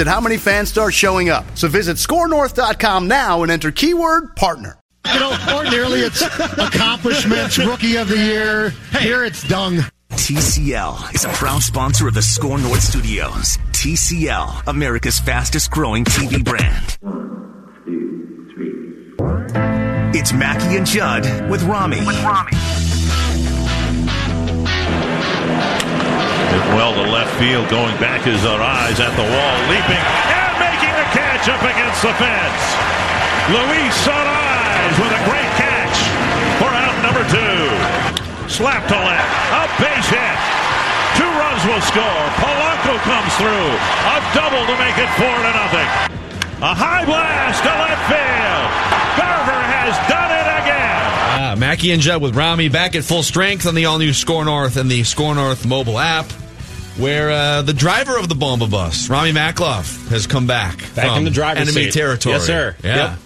at how many fans start showing up. So visit skornorth.com now and enter keyword partner. You know, ordinarily it's accomplishments, rookie of the year. Here it's dung. TCL is a proud sponsor of the SKOR North Studios. TCL, America's fastest growing TV brand. One, two, three. It's Mackey and Judd with Rami. With Rami. Well to left field, going back is Arraez at the wall, leaping and making the catch up against the fence. Luis Arraez with a great catch for out number two. Slap to left, a base hit. Two runs will score. Polanco comes through. A double to make it four to nothing. A high blast to left field. Garver has done it again. Ah, Mackey and Judd with Rami back at full strength on the all new SKOR North and the SKOR North mobile app, where uh, the driver of the Bomba Bus, Rami Makloff, has come back. Back in the driver's enemy seat. territory. Yes, sir. Yeah. Yep.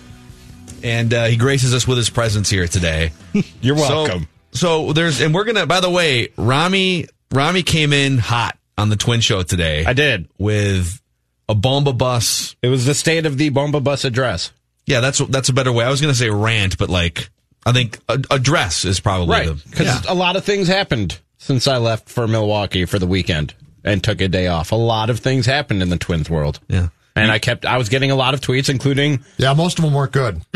And uh, he graces us with his presence here today. You're welcome. So, there's, and we're gonna. By the way, Rami Rami came in hot on the Twin Show today. I did. with a Bomba Bus. It was the state of the Bomba Bus address. Yeah, that's that's a better way. I was gonna say rant, but like I think address is probably Right. the Because yeah. a lot of things happened since I left for Milwaukee for the weekend and took a day off. A lot of things happened in the Twins world. Yeah. And I kept, I was getting a lot of tweets, including, Yeah, most of them weren't good.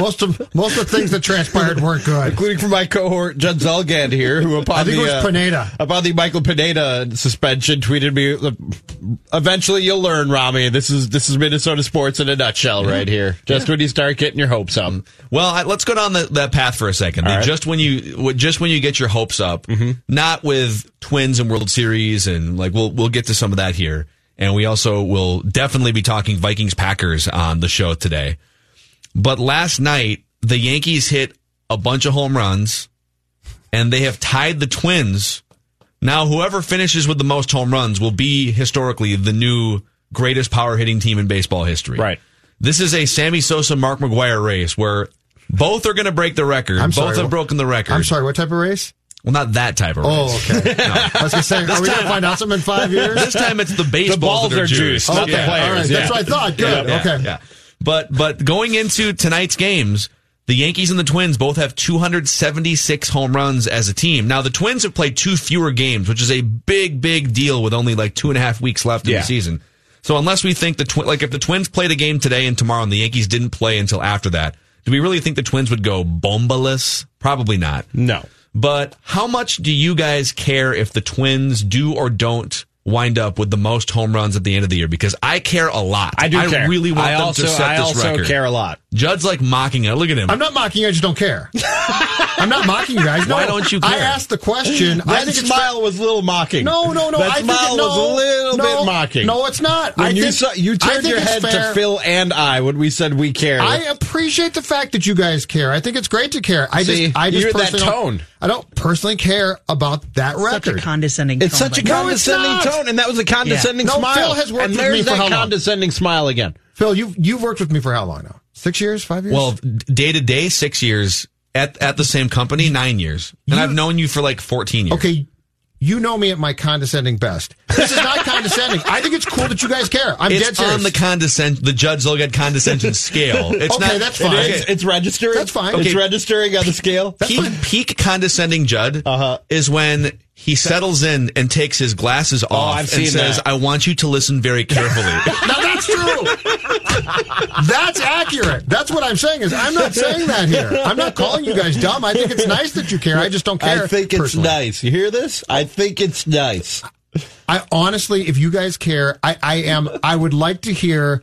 most of most of the things that transpired weren't good. including from my cohort, Judd Zulgad here, who upon I think the, it was uh, Pineda. upon the Michael Pineda suspension tweeted me, eventually you'll learn, Rami, this is, this is Minnesota sports in a nutshell right here. Just when you start getting your hopes up. Well, I, let's go down the, that path for a second. All right. Just when you just when you get your hopes up, not with Twins and World Series, and like we'll we'll get to some of that here, and we also will definitely be talking Vikings Packers on the show today. But last night the Yankees hit a bunch of home runs, and they have tied the Twins. Now, whoever finishes with the most home runs will be historically the new greatest power hitting team in baseball history. Right. This is a Sammy Sosa Mark McGwire race where both are going to break the record. I'm both sorry, have broken the record. I'm sorry, what type of race? Well, not that type of race. Oh, okay. I was gonna say, are we gonna find out something in five years? This time it's the baseballs balls that are, are juiced. juiced, not the players. All right, yeah. that's what I thought. Good. Yeah, okay. yeah. But but going into tonight's games, the Yankees and the Twins both have 276 home runs as a team. Now the Twins have played two fewer games, which is a big big deal with only like two and a half weeks left in Yeah. the season. So unless we think the twi- like if the Twins played a game today and tomorrow and the Yankees didn't play until after that, do we really think the Twins would go bombaless? Probably not. No. But how much do you guys care if the Twins do or don't wind up with the most home runs at the end of the year? Because I care a lot. I do I care. really want I them also, to set this record. I this also record. care a lot. Judd's like mocking it. Look at him. I'm not mocking you. I just don't care. I'm not mocking you guys. No, Why don't you care? I asked the question. I That think it's smile was a little mocking. No, no, no. That I think smile it, no, was a little no, bit mocking. No, it's not. When I you think, saw, you I turned think your head fair. to Phil and I when we said we care. I appreciate the fact that you guys care. I think it's great to care. I See, just, I just you're that personally tone. I don't personally care about that Such a record. condescending. it's tone such a by No, condescending tone, and that was a condescending No, smile. Phil has worked and with there's me for that how long? condescending smile again. Phil, you've you've worked with me for how long now? Six years, five years? well, day to day, six years. At, at the same company, nine years. And You- I've known you for like 14 years. okay. You know me at my condescending best. This is not condescending. I think it's cool that you guys care. I'm dead serious. on the condescend, the Judd Zulgad condescension scale. It's Okay, not, that's fine. It's, it's registering. That's fine. It's registering on the scale. peak, peak condescending Judd Uh-huh. is when he settles in and takes his glasses off I've and says, that. "I want you to listen very carefully." now that's true. That's accurate. That's what I'm saying. Is I'm not saying that here. I'm not calling you guys dumb. I think it's nice that you care. I just don't care. I think it's personally. nice. You hear this? I think it's nice. I honestly, if you guys care, I, I am. I would like to hear,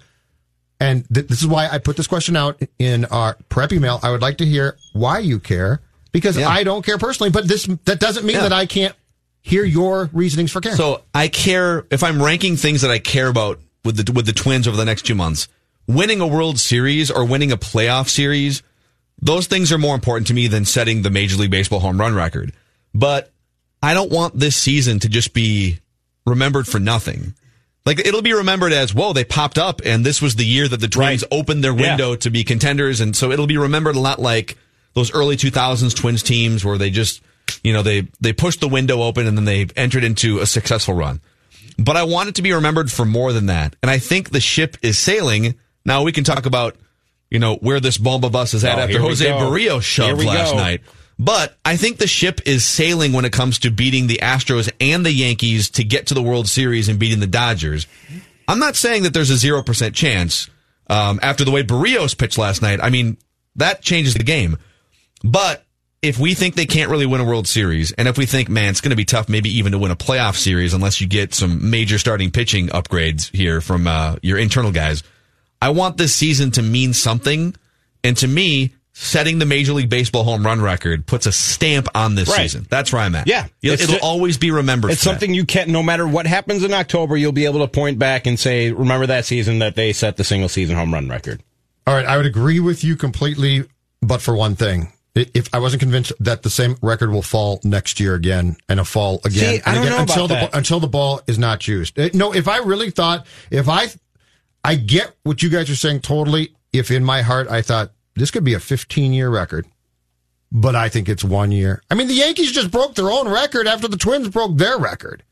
and th- this is why I put this question out in our prep email. I would like to hear why you care because Yeah. I don't care personally. But this that doesn't mean Yeah. that I can't hear your reasonings for care. So I care if I'm ranking things that I care about with the with the Twins over the next two months. Winning a World Series or winning a playoff series, those things are more important to me than setting the Major League Baseball home run record. But I don't want this season to just be remembered for nothing. Like it'll be remembered as, whoa, they popped up and this was the year that the Twins Right. opened their Yeah. window to be contenders. And so it'll be remembered a lot like those early 2000s Twins teams where they just, you know, they, they pushed the window open and then they entered into a successful run. But I want it to be remembered for more than that. And I think the ship is sailing. Now we can talk about, you know, where this bomba bus is at Oh, after Jose go. Barrio shoved last go. night. But I think the ship is sailing when it comes to beating the Astros and the Yankees to get to the World Series and beating the Dodgers. I'm not saying that there's a 0% chance um, after the way Berrios pitched last night. I mean, that changes the game. But if we think they can't really win a World Series, and if we think, man, it's going to be tough maybe even to win a playoff series unless you get some major starting pitching upgrades here from uh, your internal guys, I want this season to mean something. And to me, setting the Major League Baseball home run record puts a stamp on this Right. season. That's where I'm at. Yeah. It'll, It's it'll ju- always be remembered. It's for that. something you can't, no matter what happens in October, you'll be able to point back and say, remember that season that they set the single season home run record. All right, I would agree with you completely, but for one thing. If I wasn't convinced that the same record will fall next year again and a fall again, See, I and don't again know about until that. the until the ball is not used. Uh, No, if I really thought, if I, I get what you guys are saying totally. If in my heart I thought this could be a 15 year record, but I think it's one year. I mean, the Yankees just broke their own record after the Twins broke their record.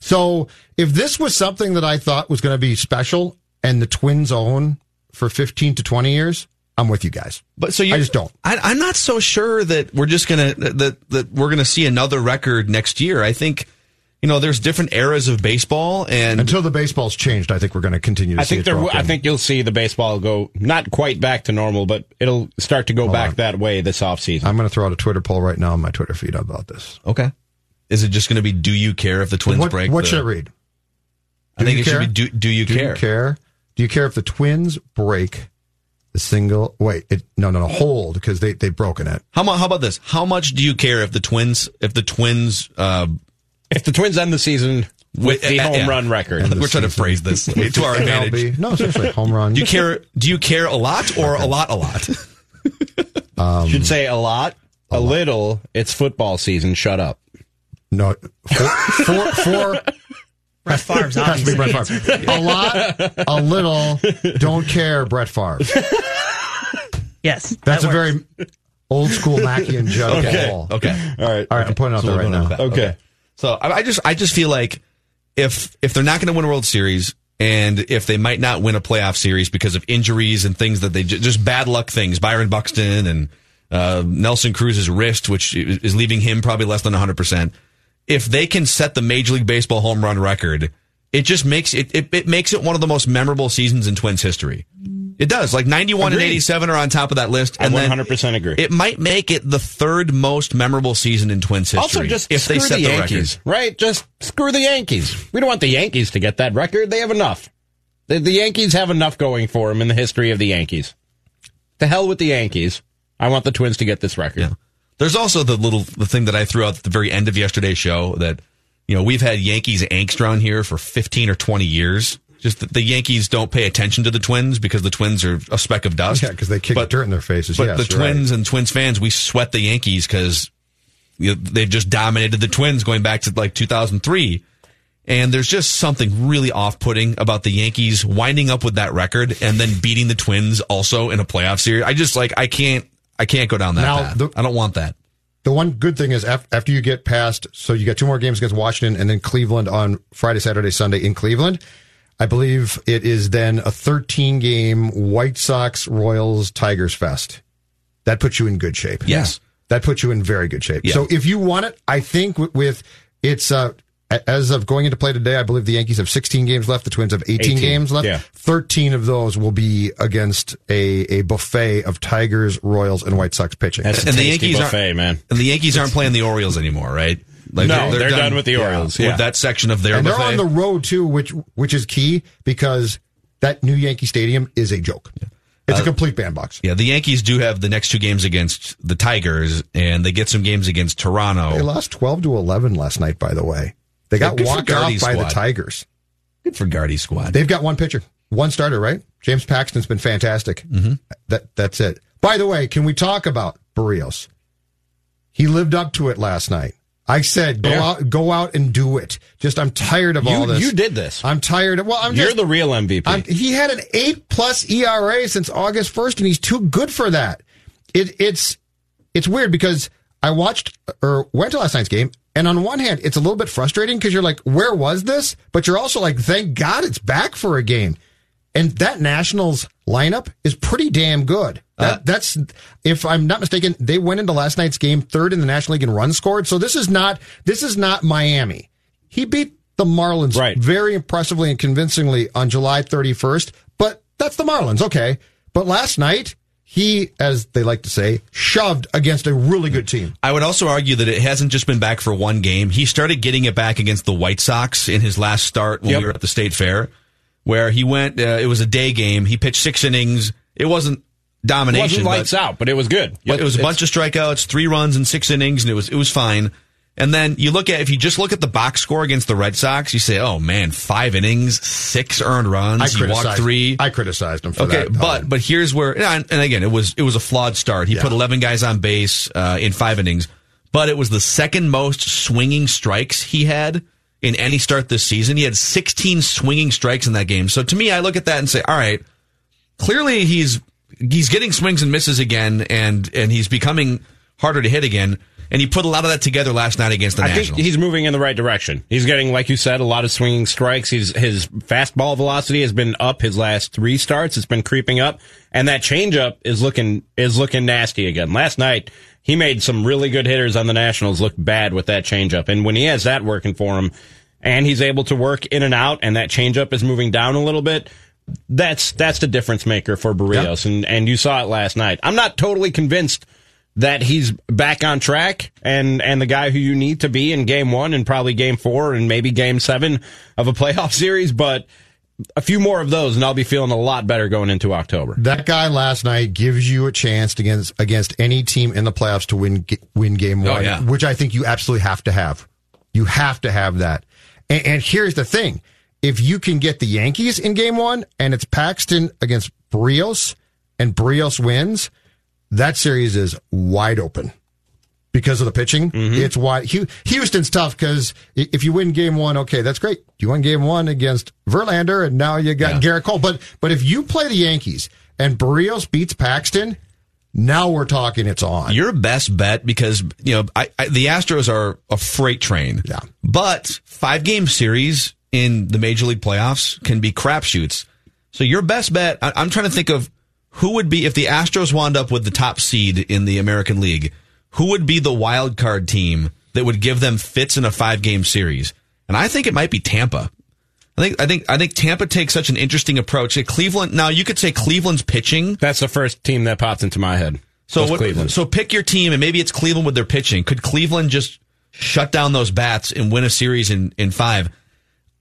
So if this was something that I thought was going to be special and the Twins own for 15 to 20 years, I'm with you guys. But so you, I just don't. I, I'm not so sure that we're just gonna that that we're gonna see another record next year. I think you know there's different eras of baseball, and Until the baseball's changed, I think we're going to continue to I think there. broken. I think you'll see the baseball go not quite back to normal, but it'll start to go back on. that way this offseason. I'm going to throw out a Twitter poll right now on my Twitter feed about this. okay, is it just gonna be Do you care if the Twins What, break? what the- should it read? I think you it should care? be Do, do you Do care? you care? Do you care if the Twins break the single? Wait, it, no, no, no, hold because they they've broken it. How mu- How about this? How much do you care if the Twins if the Twins uh, if the Twins end the season with Wi- the uh, home yeah. run record, We're trying to phrase this to our advantage. MLB. No, seriously, home run. Do you care? Do you care a lot or a lot? A lot. should say a lot, a, little. It's football season. Shut up. No, four, four, four Brett Favre's has to be obviously. Brett Favre. A lot, a little, don't care, Brett Favre. Yes. That's that a works. very old school Mackey and Judd Okay. ball. Okay. All right. All right, I'm pointing out So there we're right now. with that. Okay. So I, I just I just feel like if if they're not going to win a World Series and if they might not win a playoff series because of injuries and things that they ju- just bad luck things, Byron Buxton and uh, Nelson Cruz's wrist, which is leaving him probably less than 100. percent If they can set the Major League Baseball home run record, it just makes it, it it makes it one of the most memorable seasons in Twins history. It does. Like 91 and 87 are on top of that list. I And then 100% agree. It might make it the third most memorable season in Twins history. Also, just if screw they set the the, Yankees, record. right? Just screw the Yankees. We don't want the Yankees to get that record. They have enough. The, the Yankees have enough going for them in the history of the Yankees. To hell with the Yankees. I want the Twins to get this record. Yeah. There's also the little the thing that I threw out at the very end of yesterday's show that you know we've had Yankees angst around here for 15 or 20 years. Just that the Yankees don't pay attention to the Twins because the Twins are a speck of dust. Yeah, because they kick But- dirt in their faces. But yes, the you're right. Twins and Twins fans, we sweat the Yankees because you know, they've just dominated the Twins going back to like 2003. And there's just something really off-putting about the Yankees winding up with that record and then beating the Twins also in a playoff series. I just like I can't I can't go down that Now, path. the- I don't want that. The one good thing is after you get past, so you got two more games against Washington and then Cleveland on Friday, Saturday, Sunday in Cleveland. I believe it is then a 13 game White Sox, Royals, Tigers fest. That puts you in good shape. Yes. That puts you in very good shape. Yeah. So if you want it, I think with, with it's, uh, as of going into play today, I believe the Yankees have 16 games left. The Twins have 18, 18, games left. yeah. 13 of those will be against a, a buffet of Tigers, Royals, and White Sox pitching. That's a And the Yankees buffet, man. And the Yankees aren't playing the Orioles anymore, right? Like No, they're done with the Orioles, With that section of their and they're on the road too, which which is key because that new Yankee Stadium is a joke. It's a complete bandbox. yeah, the Yankees do have the next two games against the Tigers, and they get some games against Toronto. They lost 12 to 11 last night, by the way. They got good for walked off Gardy's by the. Tigers. Good for Gardy squad. They've got one pitcher, one starter, right? James Paxton's been fantastic. Mm-hmm. That that's it. By the way, can we talk about Berrios? He lived up to it last night. I said, go Yeah. out, go out and do it. Just, I'm tired of all You, this. you did this. I'm tired of. Well, I'm You're the real MVP. I'm, he had an eight plus ERA since August 1st, and he's too good for that. It, it's it's weird because I watched or went to last night's game, and on one hand, it's a little bit frustrating because you're like, where was this? But you're also like, thank God it's back for a game. And that Nationals lineup is pretty damn good. That, uh, that's, if I'm not mistaken, they went into last night's game third in the National League in runs scored. So this is not, this is not Miami. He beat the Marlins Right. very impressively and convincingly on July 31st, but that's the Marlins. Okay. But last night, he, as they like to say, shoved against a really good team. I would also argue that it hasn't just been back for one game. He started getting it back against the White Sox in his last start when Yep. we were at the State Fair, where he went. Uh, it was a day game. He pitched six innings. It wasn't domination. it wasn't lights but, out, but it was good. but it was a bunch of strikeouts, three runs in six innings, and it was it was fine. And then you look at if you just look at the box score against the Red Sox, you say, "Oh man, five innings, six earned runs. I he walked criticized, three. I criticized him for Okay, that. but but here's where and and again it was it was a flawed start. He Yeah. put 11 guys on base uh, in five innings, but it was the second most swinging strikes he had in any start this season. He had 16 swinging strikes in that game. So to me, I look at that and say, all right, clearly he's he's getting swings and misses again, and and he's becoming harder to hit again. And he put a lot of that together last night against the I Nationals. think he's moving in the right direction. He's getting, like you said, a lot of swinging strikes. He's, his fastball velocity has been up his last three starts. It's been creeping up, and that changeup is looking is looking nasty again. Last night he made some really good hitters on the Nationals look bad with that changeup, and when he has that working for him, and he's able to work in and out, and that changeup is moving down a little bit. That's that's the difference maker for Berrios, and and you saw it last night. I'm not totally convinced that he's back on track and and the guy who you need to be in game one and probably game four and maybe game seven of a playoff series, but a few more of those and I'll be feeling a lot better going into October. that guy last night gives you a chance against against any team in the playoffs to win win game Oh, one, yeah. which I think you absolutely have to have. You have to have that. And, and here's the thing: if you can get the Yankees in game one, and it's Paxton against Berrios, and Berrios wins, that series is wide open because of the pitching. Mm-hmm. It's why Houston's tough because if you win game one, okay, that's great. You won game one against Verlander, and now you got Gerrit Cole. But but if you play the Yankees and Berrios beats Paxton, now we're talking. It's on. your best bet because you know I, I, the Astros are a freight train. Yeah. But five game series in the major league playoffs can be crapshoots. So your best bet, I, I'm trying to think of who would be if the Astros wound up with the top seed in the American League. Who would be the wild card team that would give them fits in a five game series? And I think it might be Tampa. I think I think I think Tampa takes such an interesting approach. At Cleveland, now you could say Cleveland's pitching That's the first team that popped into my head. so what, Cleveland. so pick your team, and maybe it's Cleveland with their pitching. Could Cleveland just shut down those bats and win a series in, in five?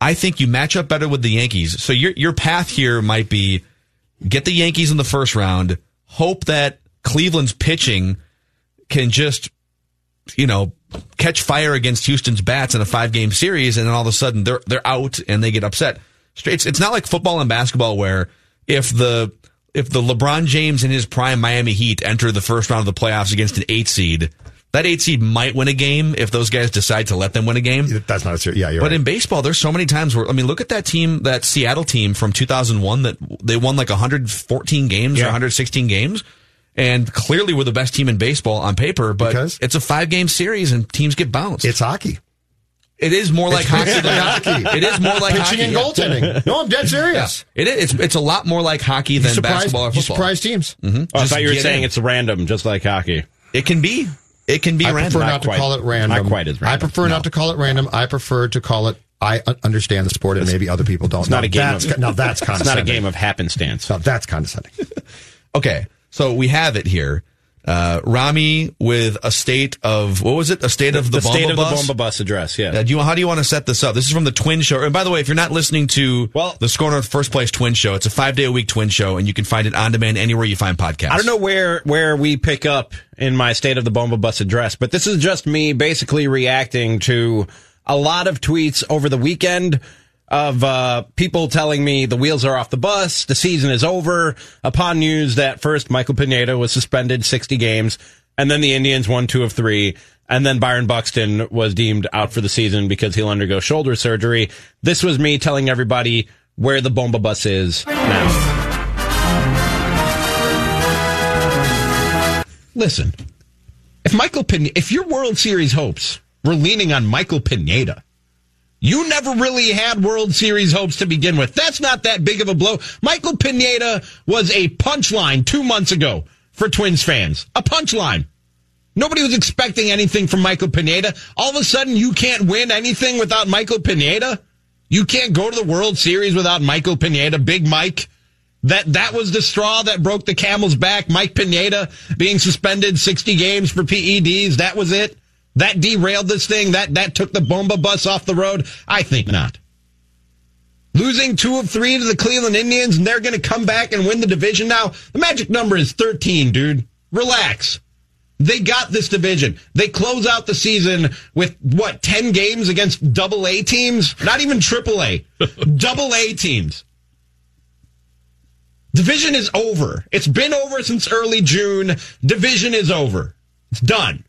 I think you match up better with the Yankees. So your your path here might be get the Yankees in the first round, hope that Cleveland's pitching can just you know catch fire against Houston's bats in a five game series, and then all of a sudden they're they're out and they get upset. It's it's not like football and basketball where if the if the LeBron James and his prime Miami Heat enter the first round of the playoffs against an eight seed, that eight seed might win a game if those guys decide to let them win a game. That's not a serious. Yeah, you're But right. in baseball, there's so many times where I mean, look at that team, that Seattle team from 2001 that they won like 114 games or 116 games, and clearly were the best team in baseball on paper. But Because? it's a five game series and teams get bounced. it's hockey. it is more like hockey. Than, hockey. It is more like Pitching hockey. and goaltending. No, I'm dead Yeah. serious. It is. It's, it's a lot more like hockey than You surprise, basketball or you football. surprise teams. Mm-hmm. Oh, I thought you were saying in. it's random, just like hockey. It can be. it can be I random. prefer Not not, quite- to call it random. not quite as random. I prefer No. not to call it random. I prefer to call it. I understand the sport, and maybe other people don't. It's not Now a game That's, of- now that's It's not a game of happenstance. Now that's condescending. Okay, so we have it here. Uh, Rami with a state of what was it? A state of the, the state Bomba of bus? the Bomba Bus address, yeah. Uh, do you, how do you want to set this up? This is from the Twin Show. And by the way, if you're not listening to Well- the SKOR North First Place Twin Show, it's a five day a week Twin Show, and you can find it on demand anywhere you find podcasts. I don't know where where we pick up in my state of the Bomba Bus address, but this is just me basically reacting to a lot of tweets over the weekend of uh, people telling me the wheels are off the bus, the season is over. Upon news that first Michael Pineda was suspended 60 games, and then the Indians won two of three. And then Byron Buxton was deemed out for the season because he'll undergo shoulder surgery. This was me telling everybody where the Bomba Bus is now. Listen, if Michael Pineda, if your World Series hopes were leaning on Michael Pineda, you never really had World Series hopes to begin with. That's not that big of a blow. Michael Pineda was a punchline two months ago for Twins fans. A punchline. Nobody was expecting anything from Michael Pineda. All of a sudden, you can't win anything without Michael Pineda. You can't go to the World Series without Michael Pineda, Big Mike. That that was the straw that broke the camel's back. Mike Pineda being suspended 60 games for PEDs. That was it. That derailed this thing. That that took the bomba bus off the road. I think not. Losing two of three to the Cleveland Indians, and they're going to come back and win the division now. The magic number is 13, dude. Relax. They got this division. They close out the season with what, 10 games against double A teams? Not even triple A. double A teams. Division is over. It's been over since early June. Division is over. It's done.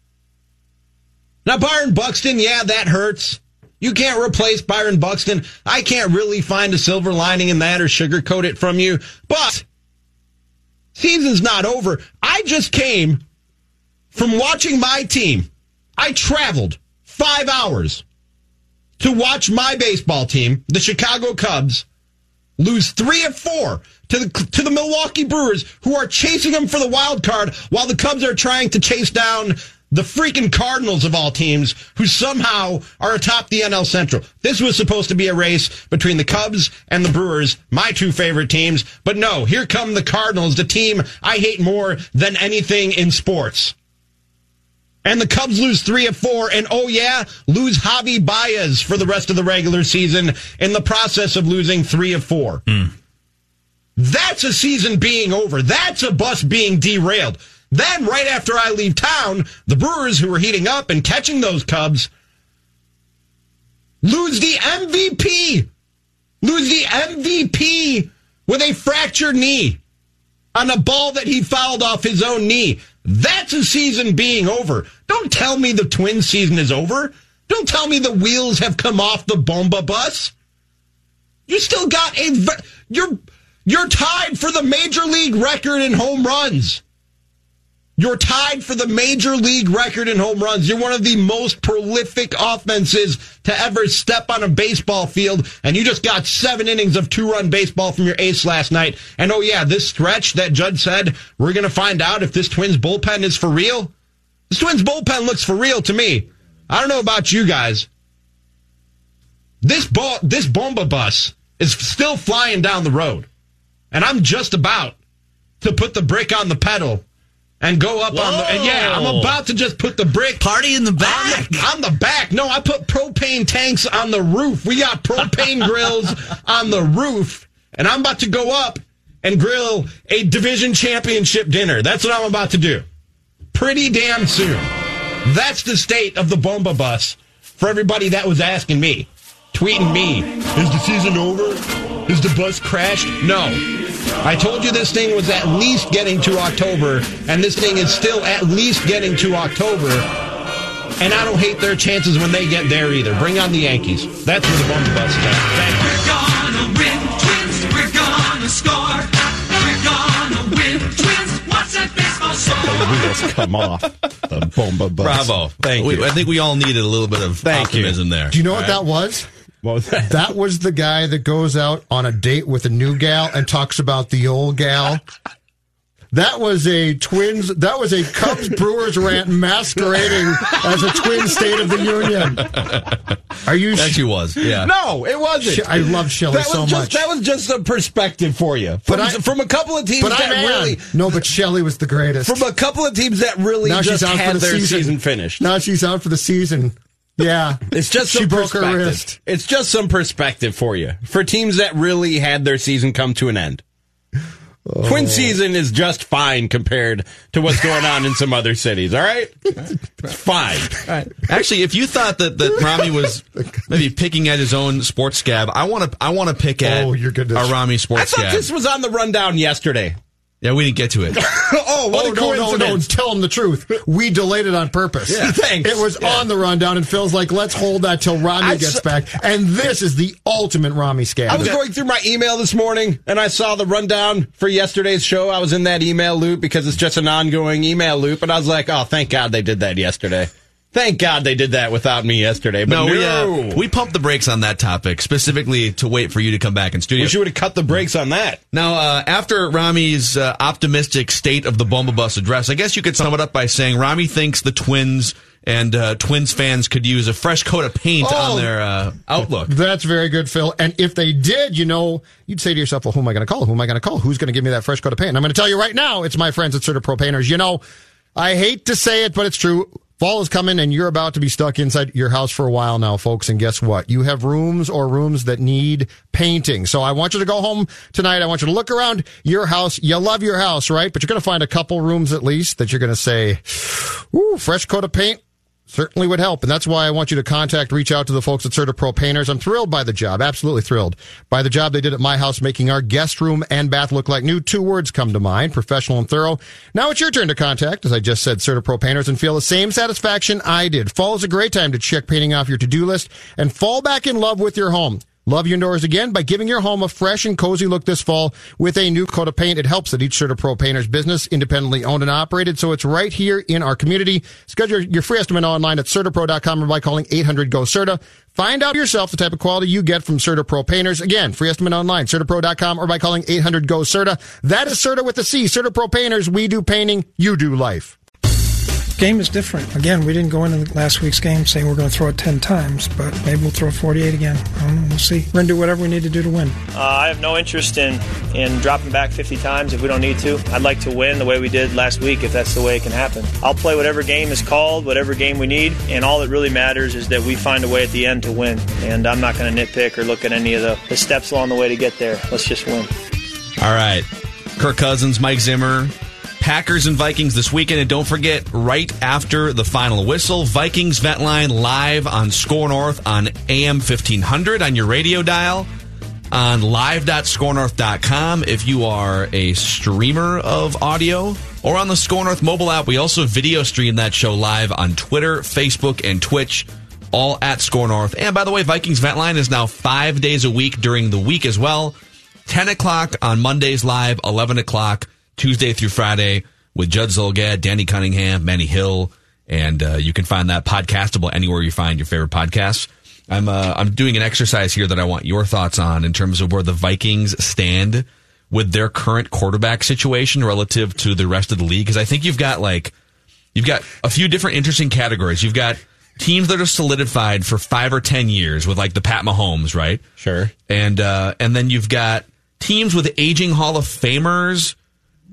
Now, Byron Buxton, yeah, that hurts. You can't replace Byron Buxton. I can't really find a silver lining in that or sugarcoat it from you. But season's not over. I just came from watching my team. I traveled five hours to watch my baseball team, the Chicago Cubs, lose three of four to the to the Milwaukee Brewers, who are chasing them for the wild card, while the Cubs are trying to chase down the freaking Cardinals of all teams, who somehow are atop the NL Central. This was supposed to be a race between the Cubs and the Brewers, my two favorite teams, but no, here come the Cardinals, the team I hate more than anything in sports. And the Cubs lose three of four, and oh yeah, lose Javi Baez for the rest of the regular season in the process of losing three of four. Hmm. That's a season being over. That's a bus being derailed. Then, right after I leave town, the Brewers, who are heating up and catching those Cubs, lose the MVP. Lose the MVP with a fractured knee on a ball that he fouled off his own knee. That's a season being over. Don't tell me the twin season is over. Don't tell me the wheels have come off the Bomba bus. You still got a you're you're tied for the major league record in home runs. You're tied for the major league record in home runs. You're one of the most prolific offenses to ever step on a baseball field, and you just got seven innings of two run baseball from your ace last night. And oh, yeah, this stretch that Judd said, we're going to find out if this Twins bullpen is for real. This Twins bullpen looks for real to me. I don't know about you guys. This, bo- this Bomba bus is still flying down the road, and I'm just about to put the brick on the pedal and go up on the. And yeah, I'm about to just put the brick Party in the back. on the, on the back. No, I put propane tanks on the roof. We got propane grills on the roof, and I'm about to go up and grill a division championship dinner. That's what I'm about to do. Pretty damn soon. That's the state of the Bomba bus for everybody that was asking me, tweeting me, is the season over? Is the bus crashed? No. I told you this thing was at least getting to October, and this thing is still at least getting to October. And I don't hate their chances when they get there either. Bring on the Yankees. That's where the Bomba bus is at. Thank you. We're gonna win, twins. We're gonna score. We're gonna win, twins. What's that baseball score? The wheels come off the Bomba bus. Bravo. Thank We- you. I think we all needed a little bit of Thank you. optimism there. Do you know what that was? Was that? That was the guy that goes out on a date with a new gal and talks about the old gal. That was a Twins. That was a Cubs Brewers rant masquerading as a Twin State of the Union. Are you? That she was. Yeah. No, it wasn't. Sh- I love Shelley that was so just, much. That was just a perspective for you. From, But I- from a couple of teams but that I'm really, no, but Shelley was the greatest. from a couple of teams that really now just she's out had for the their season. season, finished. Now she's out for the season. Yeah, It's just she some broke her perspective. wrist. It's just some perspective for you for teams that really had their season come to an end. Oh. Twin season is just fine compared to what's going on in some other cities. All right, it's fine. Actually, if you thought that, that Rami was maybe picking at his own sports scab, I want to I want to pick at Oh, your goodness. a Rami I sports thought scab. this was on the rundown yesterday. Yeah, we didn't get to it. oh, what oh a no, no, coincidence! no! Tell him the truth. We delayed it on purpose. Yeah, thanks. It was on the rundown, and Phil's like, "Let's hold that till Rami I gets s- back." And this is the ultimate Rami scam. I was going through my email this morning and I saw the rundown for yesterday's show. I was in that email loop because it's just an ongoing email loop. And I was like, oh, thank God they did that yesterday. Thank God they did that without me yesterday. But No, no, we uh, we pumped the brakes on that topic specifically to wait for you to come back in studio. wish you would have cut the brakes on that. Now, uh, after Rami's uh, optimistic state of the Bomba Bus address, I guess you could sum it up by saying Rami thinks the Twins and uh, Twins fans could use a fresh coat of paint Oh. on their uh, outlook. That's very good, Phil. And if they did, you know, you'd say to yourself, well, who am I going to call? Who am I going to call? Who's going to give me that fresh coat of paint? And I'm going to tell you right now, it's my friends at Certa Pro Painters. You know, I hate to say it, but it's true. Fall is coming and you're about to be stuck inside your house for a while now, folks. And guess what? You have rooms or rooms that need painting. So I want you to go home tonight. I want you to look around your house. You love your house, right? But you're going to find a couple rooms at least that you're going to say, ooh, fresh coat of paint certainly would help. And that's why I want you to contact, reach out to the folks at Certa Pro Painters. I'm thrilled by the job, absolutely thrilled by the job they did at my house, making our guest room and bath look like new. Two words come to mind, professional and thorough. Now it's your turn to contact, as I just said, Certa Pro Painters and feel the same satisfaction I did. Fall is a great time to check painting off your to-do list and fall back in love with your home. Love your doors again by giving your home a fresh and cozy look this fall with a new coat of paint. It helps that each Certa Pro Painters business independently owned and operated, so it's right here in our community. Schedule your free estimate online at CertaPro.com or by calling 800-GO-CERTA. Find out yourself the type of quality you get from Certa Pro Painters. Again, free estimate online, CertaPro.com or by calling 800-GO-CERTA. That is Certa with the C. Certa Pro Painters. We do painting. You do life. Game is different. Again, we didn't go into last week's game saying we're going to throw it 10 times, but maybe we'll throw it 48 again. I don't know. We'll see. We're going to do whatever we need to do to win. Uh, I have no interest in, in dropping back 50 times if we don't need to. I'd like to win the way we did last week if that's the way it can happen. I'll play whatever game is called, whatever game we need, and all that really matters is that we find a way at the end to win. And I'm not going to nitpick or look at any of the, the steps along the way to get there. Let's just win. All right. Kirk Cousins, Mike Zimmer, Packers and Vikings this weekend. And don't forget, right after the final whistle, Vikings Vent Line live on SKOR North on AM 1500 on your radio dial, on live.skornorth.com if you are a streamer of audio, or on the SKOR North mobile app. We also video stream that show live on Twitter, Facebook, and Twitch. All at SKOR North. And by the way, Vikings Vent Line is now five days a week during the week as well. 10 o'clock on Mondays live, 11 o'clock Tuesday through Friday with Judd Zulgad, Danny Cunningham, Manny Hill, and uh, you can find that podcastable anywhere you find your favorite podcasts. I'm uh, I'm doing an exercise here that I want your thoughts on in terms of where the Vikings stand with their current quarterback situation relative to the rest of the league because I think you've got like you've got a few different interesting categories. You've got teams that are solidified for five or ten years with like the Pat Mahomes, right? Sure. And uh, and then you've got teams with aging Hall of Famers,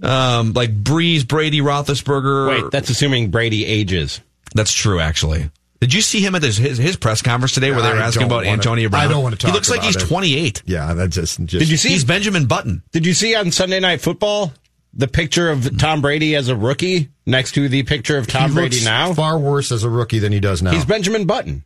um, like Brees, Brady, Roethlisberger. Wait, that's assuming Brady ages. That's true, actually. Did you see him at his his, his press conference today where they were I asking about wanna- Antonio Brown? I don't want to talk He looks like he's it. 28. Yeah, that's just, just Did you see? He's Benjamin Button. Did you see on Sunday Night Football the picture of Tom Brady as a rookie next to the picture of Tom he Brady looks now? far worse as a rookie than he does now. He's Benjamin Button.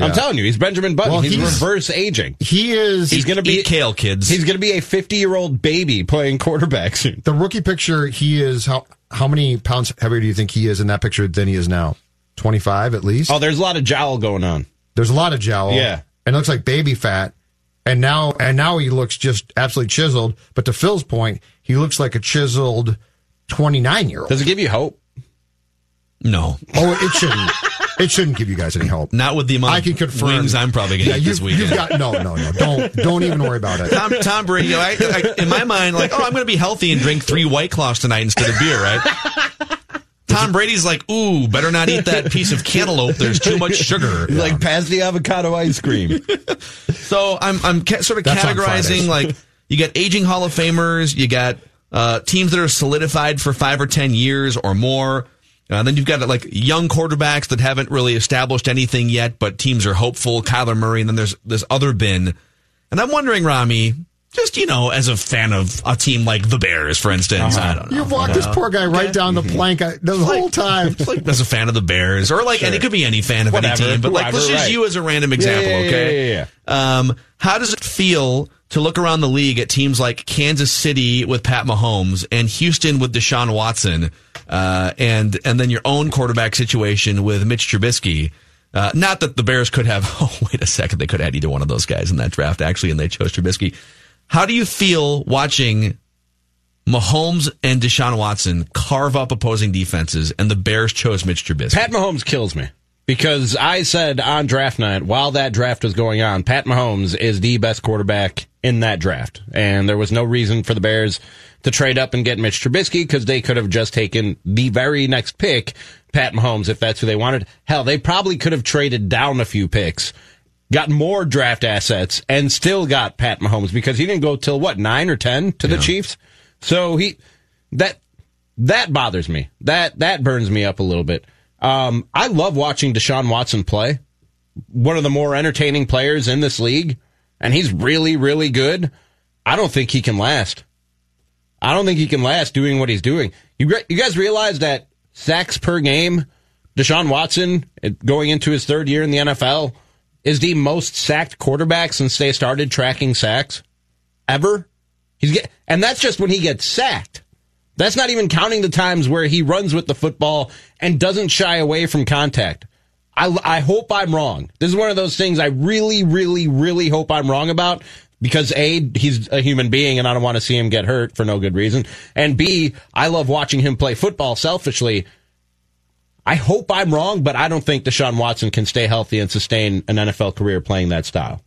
I'm telling you, he's Benjamin Button. Well, he's, he's- reverse aging. he is He's going to be kale, kids. He's going to be a 50 year old baby playing quarterback soon. the rookie picture. He is how how many pounds heavier do you think he is in that picture than he is now? Twenty five at least. Oh, there's a lot of jowl going on. There's a lot of jowl. Yeah. and it looks like baby fat. And now and now he looks just absolutely chiseled. But to Phil's point, he looks like a chiseled twenty nine year old. Does it give you hope? no. Oh, it shouldn't. it shouldn't give you guys any hope. Not with the amount I can of confirm. wings I'm probably going to yeah, eat you, this weekend. You've got no, no, no. Don't don't even worry about it. Tom, Tom Brady, I, I, in my mind, like, oh, I'm going to be healthy and drink three White Claws tonight instead of beer, right? Tom Brady's like, ooh, better not eat that piece of cantaloupe. There's too much sugar. Like pass the avocado ice cream. So I'm I'm ca- sort of That's categorizing like you got aging Hall of Famers, you got uh, teams that are solidified for five or ten years or more. Uh, then you've got like young quarterbacks that haven't really established anything yet, but teams are hopeful. Kyler Murray, and then there's this other bin. And I'm wondering, Rami, just you know, as a fan of a team like the Bears, for instance, I don't know. You've walked this poor guy right down the plank uh, the whole time. Like as a fan of the Bears, or like, and it could be any fan of Whatever, any team, but like, whoever, let's just right. you as a random example, yeah, yeah, okay? yeah, Um, how does it feel to look around the league at teams like Kansas City with Pat Mahomes and Houston with Deshaun Watson, uh, and and then your own quarterback situation with Mitch Trubisky? Uh, not that the Bears could have. Oh, wait a second, they could have had either one of those guys in that draft actually, and they chose Trubisky. How do you feel watching Mahomes and Deshaun Watson carve up opposing defenses, and the Bears chose Mitch Trubisky? Pat Mahomes kills me because I said on draft night while that draft was going on, Pat Mahomes is the best quarterback in that draft, and there was no reason for the Bears to trade up and get Mitch Trubisky because they could have just taken the very next pick, Pat Mahomes, if that's who they wanted. Hell, they probably could have traded down a few picks. Got more draft assets and still got Pat Mahomes because he didn't go till what nine or ten to the Chiefs. So he that that bothers me. That that burns me up a little bit. Um, I love watching Deshaun Watson play. One of the more entertaining players in this league, and he's really, really good. I don't think he can last. I don't think he can last doing what he's doing. You you guys realize that sacks per game, Deshaun Watson uh, going into his third year in the NFL is the most sacked quarterback since they started tracking sacks ever. He's get, and that's just when he gets sacked. That's not even counting the times where he runs with the football and doesn't shy away from contact. I, I hope I'm wrong. This is one of those things I really, really, really hope I'm wrong about because A, he's a human being and I don't want to see him get hurt for no good reason. And B, I love watching him play football selfishly. I hope I'm wrong, but I don't think Deshaun Watson can stay healthy and sustain an NFL career playing that style.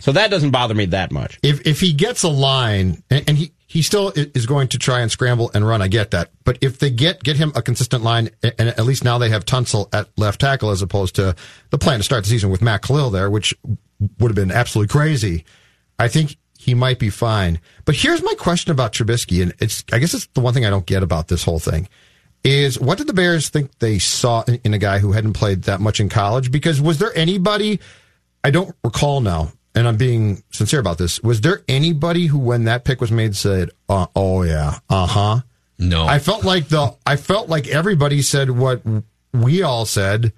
So that doesn't bother me that much. If if he gets a line and, and he he still is going to try and scramble and run, I get that. But if they get get him a consistent line, and at least now they have Tunsil at left tackle as opposed to the plan to start the season with Matt Kalil there, which would have been absolutely crazy. I think he might be fine. But here's my question about Trubisky, and it's I guess it's the one thing I don't get about this whole thing is what did the Bears think they saw in, in a guy who hadn't played that much in college? Because was there anybody I don't recall now, and I'm being sincere about this. Was there anybody who, when that pick was made, said, uh, "Oh yeah, uh huh"? No, I felt like the I felt like everybody said what we all said,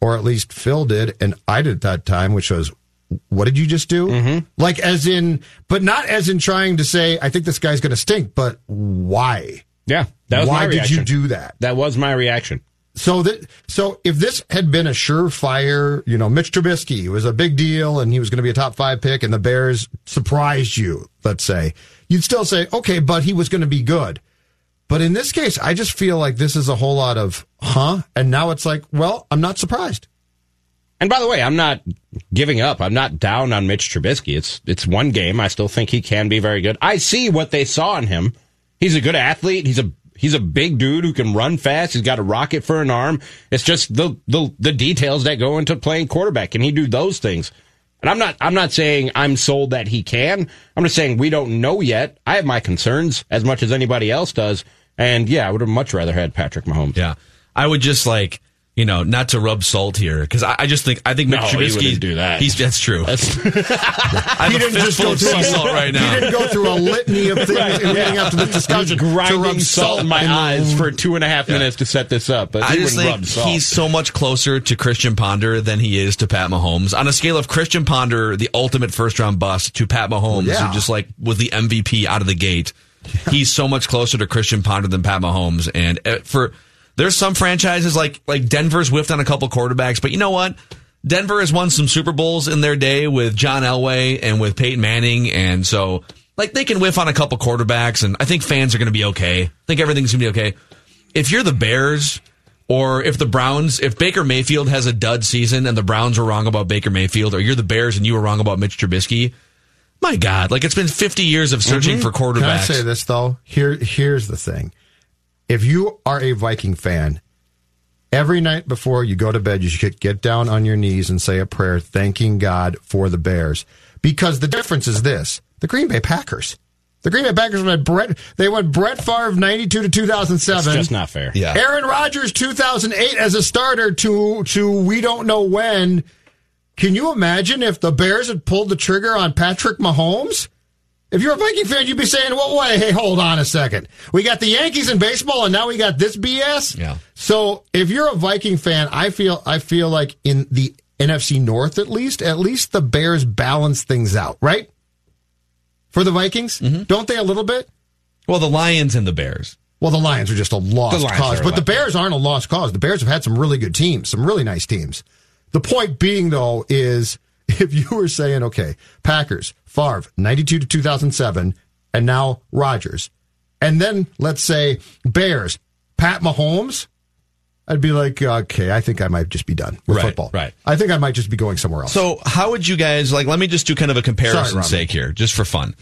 or at least Phil did, and I did at that time, which was, "What did you just do?" Mm-hmm. Like as in, but not as in trying to say, "I think this guy's going to stink," but why? Yeah, that was why my did you do that? That was my reaction. So that so if this had been a surefire, you know, Mitch Trubisky was a big deal and he was going to be a top five pick, and the Bears surprised you, let's say, you'd still say, okay, but he was going to be good. But in this case, I just feel like this is a whole lot of huh, and now it's like, well, I'm not surprised. And by the way, I'm not giving up. I'm not down on Mitch Trubisky. It's it's one game. I still think he can be very good. I see what they saw in him. He's a good athlete. He's a he's a big dude who can run fast. He's got a rocket for an arm. It's just the the the details that go into playing quarterback. Can he do those things? And I'm not I'm not saying I'm sold that he can. I'm just saying we don't know yet. I have my concerns as much as anybody else does. And yeah, I would have much rather had Patrick Mahomes. Yeah, I would just like you know not to rub salt here because I, I just think I think No, Mitch he Trubisky wouldn't do that. He's that's true. I have He a didn't fistful just go of through sea a- salt right He didn't go through a litany of things Right, in yeah. leading up to this I was discussion. to grinding rub salt in my in eyes for two and a half minutes to set this up, but I just think rub salt. he's so much closer to Christian Ponder than he is to Pat Mahomes. On a scale of Christian Ponder, the ultimate first round bust, to Pat Mahomes, Yeah. who just like was the MVP out of the gate. He's so much closer to Christian Ponder than Pat Mahomes. And uh, for there's some franchises like like Denver's whiffed on a couple quarterbacks, but you know what? Denver has won some Super Bowls in their day with John Elway and with Peyton Manning, and so like they can whiff on a couple quarterbacks, and I think fans are going to be okay. I think everything's going to be okay. If you're the Bears, Or if the Browns, if Baker Mayfield has a dud season and the Browns were wrong about Baker Mayfield, or you're the Bears and you were wrong about Mitch Trubisky, my God, like it's been 50 years of searching mm-hmm. for quarterbacks. Can I say this though? Here, here's the thing: if you are a Viking fan, every night before you go to bed, you should get down on your knees and say a prayer, thanking God for the Bears, because the difference is this: the Green Bay Packers. The Green Bay Packers went Brett. They went Brett Favre ninety two to two thousand seven. It's just not fair. Yeah. Aaron Rodgers two thousand eight as a starter to to we don't know when. Can you imagine if the Bears had pulled the trigger on Patrick Mahomes? If you're a Viking fan, you'd be saying, "Well, wait, hey, hold on a second. We got the Yankees in baseball, and now we got this BS." Yeah. So, if you're a Viking fan, I feel I feel like in the NFC North, at least, at least the Bears balance things out, right? For the Vikings, mm-hmm. don't they a little bit? Well, the Lions and the Bears. Well, the Lions are just a lost cause, but the Bears aren't a lost cause. The Bears have had some really good teams, some really nice teams. The point being, though, is if you were saying, okay, Packers, Favre, 92 to 2007, and now Rodgers, and then let's say Bears, Pat Mahomes, I'd be like, okay, I think I might just be done with Right, football. right. I think I might just be going somewhere else. So, how would you guys like? Let me just do kind of a comparison sake here, just for fun.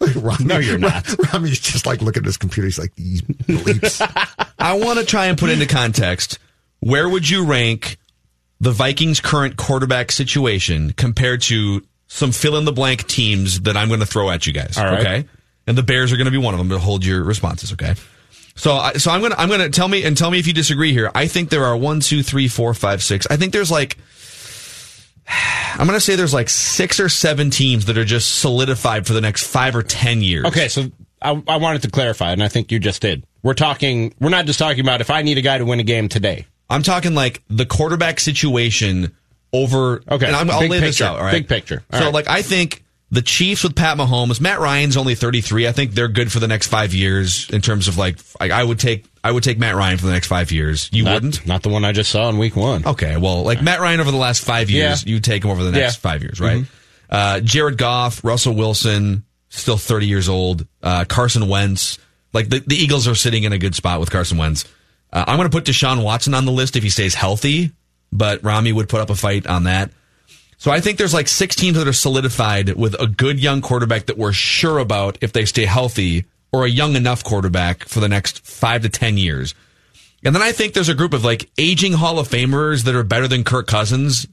Rami, No, you're not. Rami's just like looking at his computer. He's like, these bleeps. I want to try and put into context where would you rank the Vikings' current quarterback situation compared to some fill in the blank teams that I'm going to throw at you guys. Right. Okay, and the Bears are going to be one of them to hold your responses. Okay. So, I, so I'm gonna I'm gonna tell me and tell me if you disagree here. I think there are one, two, three, four, five, six. I think there's like I'm gonna say there's like six or seven teams that are just solidified for the next five or ten years. Okay, so I, I wanted to clarify, and I think you just did. We're talking. We're not just talking about if I need a guy to win a game today. I'm talking like the quarterback situation over. Okay, and I'm, I'll big lay this picture, out. All right, big picture. All so right. like I think the Chiefs with Pat Mahomes, Matt Ryan's only 33. I think they're good for the next five years in terms of like I, I would take I would take Matt Ryan for the next five years. You Not- wouldn't? Not the one I just saw in week one. Okay, well, like Matt Ryan over the last five years, Yeah. you take him over the next Yeah. Mm-hmm. five years, right? Uh, Jared Goff, Russell Wilson, still 30 years old. Uh, Carson Wentz. Like the, the Eagles are sitting in a good spot with Carson Wentz. Uh, I'm going to put Deshaun Watson on the list if he stays healthy, but Rami would put up a fight on that. So I think there's like six teams that are solidified with a good young quarterback that we're sure about if they stay healthy or a young enough quarterback for the next five to 10 years. And then I think there's a group of like aging Hall of Famers that are better than Kirk Cousins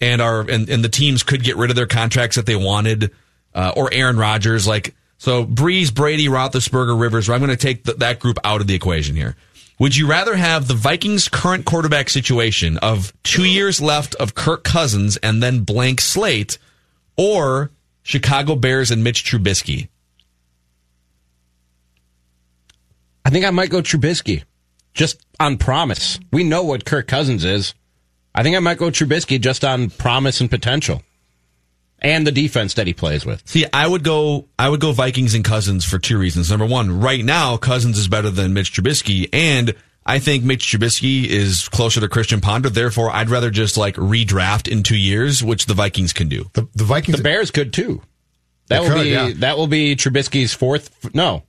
and are and, and the teams could get rid of their contracts that they wanted uh, or Aaron Rodgers like so Brees, Brady, Roethlisberger, Rivers. I'm going to take th- that group out of the equation here. Would you rather have the Vikings' current quarterback situation of two years left of Kirk Cousins and then blank slate, or Chicago Bears and Mitch Trubisky? I think I might go Trubisky, just on promise. We know what Kirk Cousins is. I think I might go Trubisky just on promise and potential, and the defense that he plays with. See, I would go. I would go Vikings and Cousins for two reasons. Number one, right now Cousins is better than Mitch Trubisky, and I think Mitch Trubisky is closer to Christian Ponder. Therefore, I'd rather just like redraft in two years, which the Vikings can do. The, the Vikings. The Bears could too. That will could, be yeah. that will be Trubisky's fourth. No,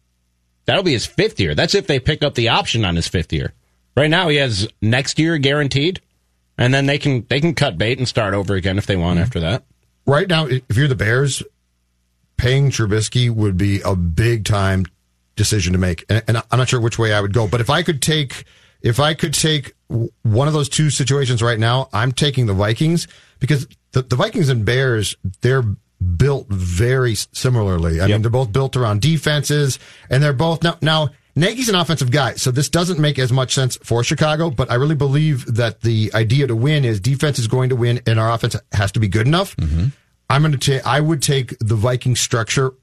that'll be his fifth year. That's if they pick up the option on his fifth year. Right now, he has next year guaranteed, and then they can they can cut bait and start over again if they want Mm-hmm. after that. Right now, if you're the Bears, paying Trubisky would be a big time decision to make, and, and I'm not sure which way I would go. But if I could take, if I could take one of those two situations right now, I'm taking the Vikings because the, the Vikings and Bears, they're built very similarly. I mean, they're both built around defenses, and they're both now now. Nagy's an offensive guy, so this doesn't make as much sense for Chicago, but I really believe that the idea to win is defense is going to win and our offense has to be good enough. Mm-hmm. I'm going to take, I would take the Viking structure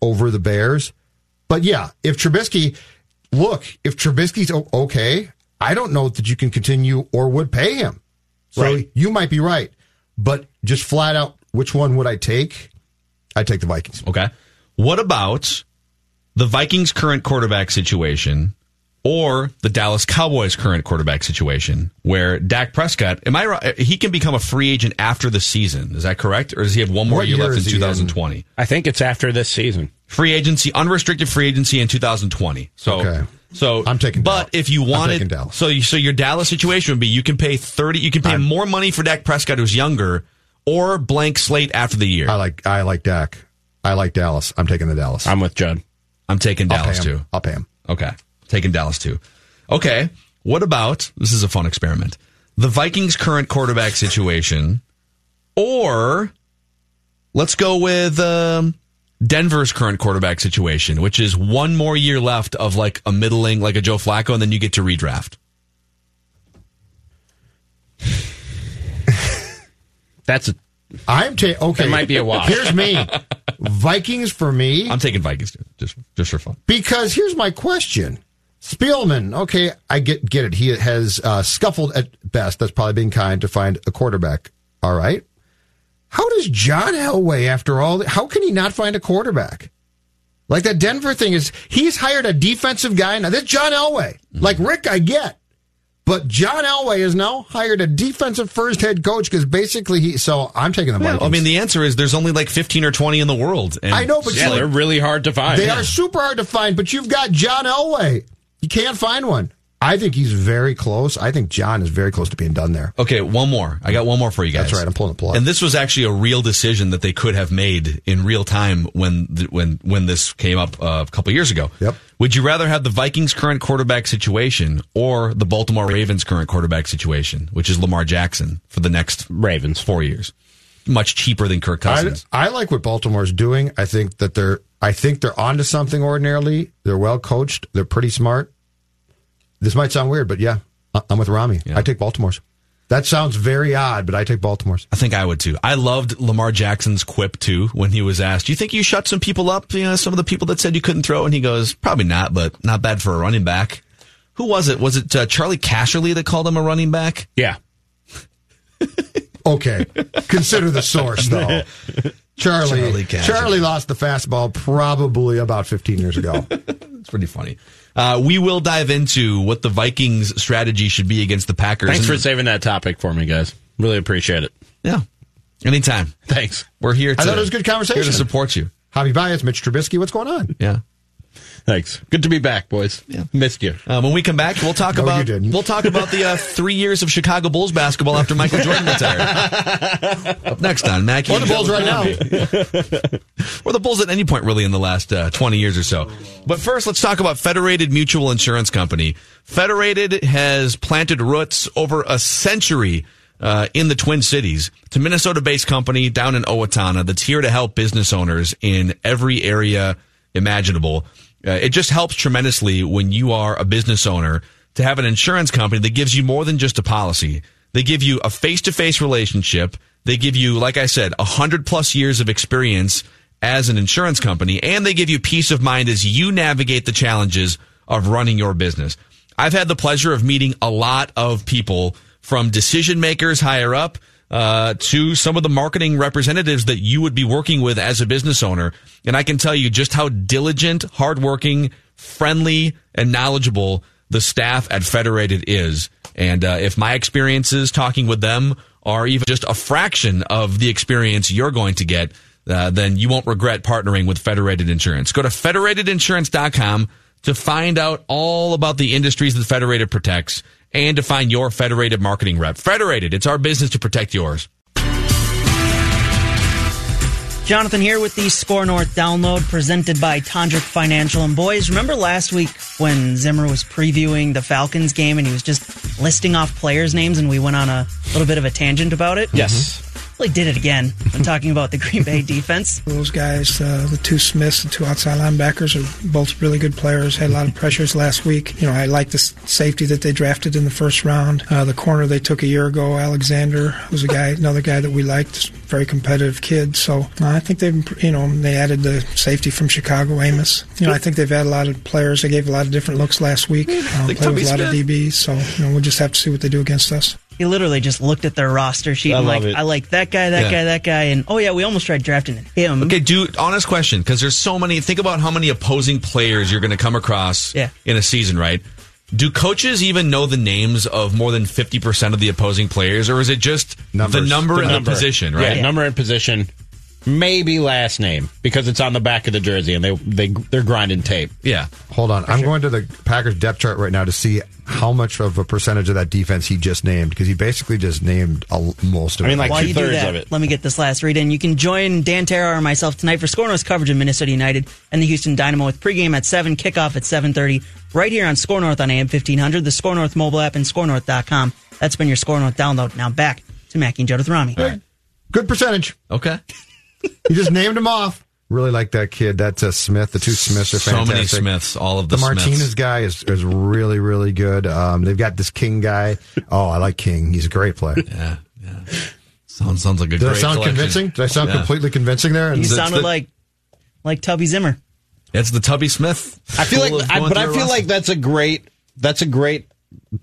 over the Bears. But yeah, if Trubisky, look, if Trubisky's okay, I don't know that you can continue or would pay him. So Right. you might be right. But just flat out, which one would I take? I'd take the Vikings. Okay. What about the Vikings' current quarterback situation or the Dallas Cowboys' current quarterback situation where Dak Prescott, am I right? He can become a free agent after the season. Is that correct? Or does he have one more year year left in is in? 2020? I think it's after this season. Free agency, unrestricted free agency in 2020. So, Okay. So I'm taking But if you I'm wanted, so you, so your Dallas situation would be you can pay thirty, you can pay more money for Dak Prescott who's younger, or blank slate after the year. I like I like Dak. I like Dallas. I'm taking the Dallas. I'm with Judd. I'm taking I'll Dallas too. I'll pay him. Okay, taking Dallas too. Okay, what about this? Is a fun experiment. The Vikings' current quarterback situation, or let's go with um, Denver's current quarterback situation, which is one more year left of like a middling, like a Joe Flacco, and then you get to redraft. That's a. I'm taking. Okay, It might be a wash. Here's me. Vikings for me. I'm taking Vikings too, just just for fun. Because here's my question. Spielman, okay, I get get it. He has uh, scuffled at best. That's probably being kind to find a quarterback. All right. How does John Elway, after all, how can he not find a quarterback? Like that Denver thing is, he's hired a defensive guy. Now that's John Elway. Like Rick, I get, but John Elway has now hired a defensive first head coach because basically he. So I'm taking the Vikings. I mean, the answer is there's only like 15 or 20 in the world. And I know, but Yeah, they're really hard to find. They Yeah. are super hard to find, but you've got John Elway. You can't find one. I think he's very close. I think John is very close to being done there. Okay, one more. I got one more for you guys. That's right. I'm pulling the plug. And this was actually a real decision that they could have made in real time when th- when when this came up uh, a couple years ago. Yep. Would you rather have the Vikings' current quarterback situation or the Baltimore Ravens' current quarterback situation, which is Lamar Jackson for the next Ravens four years? Much cheaper than Kirk I, Cousins. I like what Baltimore's doing. I think that they're I think they're onto something ordinarily. They're well coached. They're pretty smart. This might sound weird, but yeah, I- I'm with Rami. I take Baltimore's. That sounds very odd, but I take Baltimore's. I think I would too. I loved Lamar Jackson's quip too when he was asked, "Do you think you shut some people up? You know, some of the people that said you couldn't throw?" And he goes, "Probably not, but not bad for a running back." Who was it? Was it uh, Charley Casserly that called him a running back? Yeah. Okay, consider the source though. Charlie Charlie Charlie, lost the fastball probably about 15 years ago. It's pretty funny. Uh, we will dive into what the Vikings' strategy should be against the Packers. Thanks for And- saving that topic for me, guys. Really appreciate it. yeah, anytime. Thanks. We're here. To, I thought it was a good conversation. Here to support you. Hobby Bias, Mitch Trubisky. What's going on? Yeah. Thanks. Good to be back, boys. Yeah. Missed you. Uh, when we come back, we'll talk No, about we'll talk about the uh, three years of Chicago Bulls basketball after Michael Jordan retired. Up next on Mackey. Or and the Bulls right now. or the Bulls at any point really in the last uh, 20 years or so. But first, let's talk about Federated Mutual Insurance Company. Federated has planted roots over a century uh, in the Twin Cities. It's a Minnesota-based company down in Owatonna that's here to help business owners in every area imaginable. Uh, it just helps tremendously when you are a business owner to have an insurance company that gives you more than just a policy. They give you a face-to-face relationship. They give you, like I said, a hundred plus years of experience as an insurance company, and they give you peace of mind as you navigate the challenges of running your business. I've had the pleasure of meeting a lot of people from decision makers higher up uh, to some of the marketing representatives that you would be working with as a business owner. And I can tell you just how diligent, hardworking, friendly, and knowledgeable the staff at Federated is. And uh, if my experiences talking with them are even just a fraction of the experience you're going to get, uh, then you won't regret partnering with Federated Insurance. Go to federatedinsurance.com to find out all about the industries that Federated protects and to find your Federated marketing rep. Federated, it's our business to protect yours. Jonathan here with the SKOR North download presented by Tondrick Financial. And boys, remember last week when Zimmer was previewing the Falcons game and he was just listing off players' names and we went on a little bit of a tangent about it? Yes. Well, he did it again when talking about the Green Bay defense. Those guys, uh, the two Smiths, the two outside linebackers, are both really good players. Had a lot of pressures last week. You know, I like the safety that they drafted in the first round. Uh, the corner they took a year ago, Alexander, was a guy, another guy that we liked. Very competitive kid. So uh, I think they've, you know, they added the safety from Chicago, Amos. You know, I think they've had a lot of players. They gave a lot of different looks last week. Like played with a lot of DBs. So you know, we'll just have to see what they do against us. He literally just looked at their roster sheet I and like, it. I like that guy, that Yeah. guy, that guy, and oh yeah, we almost tried drafting him. Okay, do honest question because there's so many. Think about how many opposing players you're going to come across Yeah. in a season, right? Do coaches even know the names of more than 50% of the opposing players, or is it just the number and the position, right? Yeah, number and position. Maybe last name because it's on the back of the jersey and they they they're grinding tape. Yeah. Hold on. I'm going to the Packers depth chart right now to see how much of a percentage of that defense he just named because he basically just named a, most of it. I mean, it. Like While you do that, Let me get this last read in. You can join Dan Terra or myself tonight for SKOR North's coverage of Minnesota United and the Houston Dynamo with pregame at 7, kickoff at 7.30, right here on SKOR North on AM 1500, the SKOR North mobile app, and skornorth.com. That's been your SKOR North download. Now back to Mackey and Joe with Rami. Good percentage. Okay. You just named him off. Really like that kid. That's uh, Smith. The two Smiths are So many Smiths, all of the the Martinez Smiths. guy is, is really really good. Um, they've got this King guy. Oh, I like King. He's a great player. yeah, yeah. Sounds sounds like a Did I great sound collection. convincing? Did I sound Yeah. completely convincing there? You That's sounded the- like like Tubby Zimmer. It's the Tubby Smith. I feel like, I, but I feel roster. like that's a great that's a great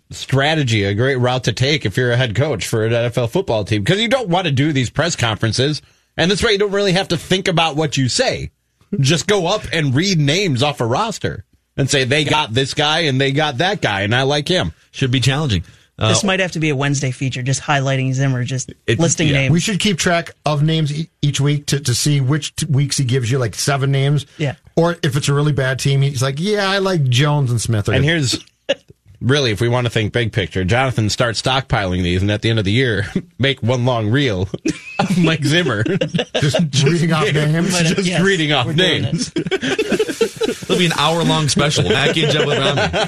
strategy, a great route to take if you're a head coach for an NFL football team because you don't want to do these press conferences, and that's way you don't really have to think about what you say. Just go up and read names off a roster and say they got this guy and they got that guy, and I like him. Should be challenging. Uh, this might have to be a Wednesday feature, just highlighting Zimmer, just listing names. We should keep track of names e- each week to, to see which t- weeks he gives you, like seven names. Yeah. Or if it's a really bad team, he's like, yeah, I like Jones and Smith. And here's really, if we want to think big picture, Jonathan starts stockpiling these, and at the end of the year, make one long reel of Mike Zimmer. just reading off names. just yes, reading off names. It'll be an hour long special. Mackey and Jeb with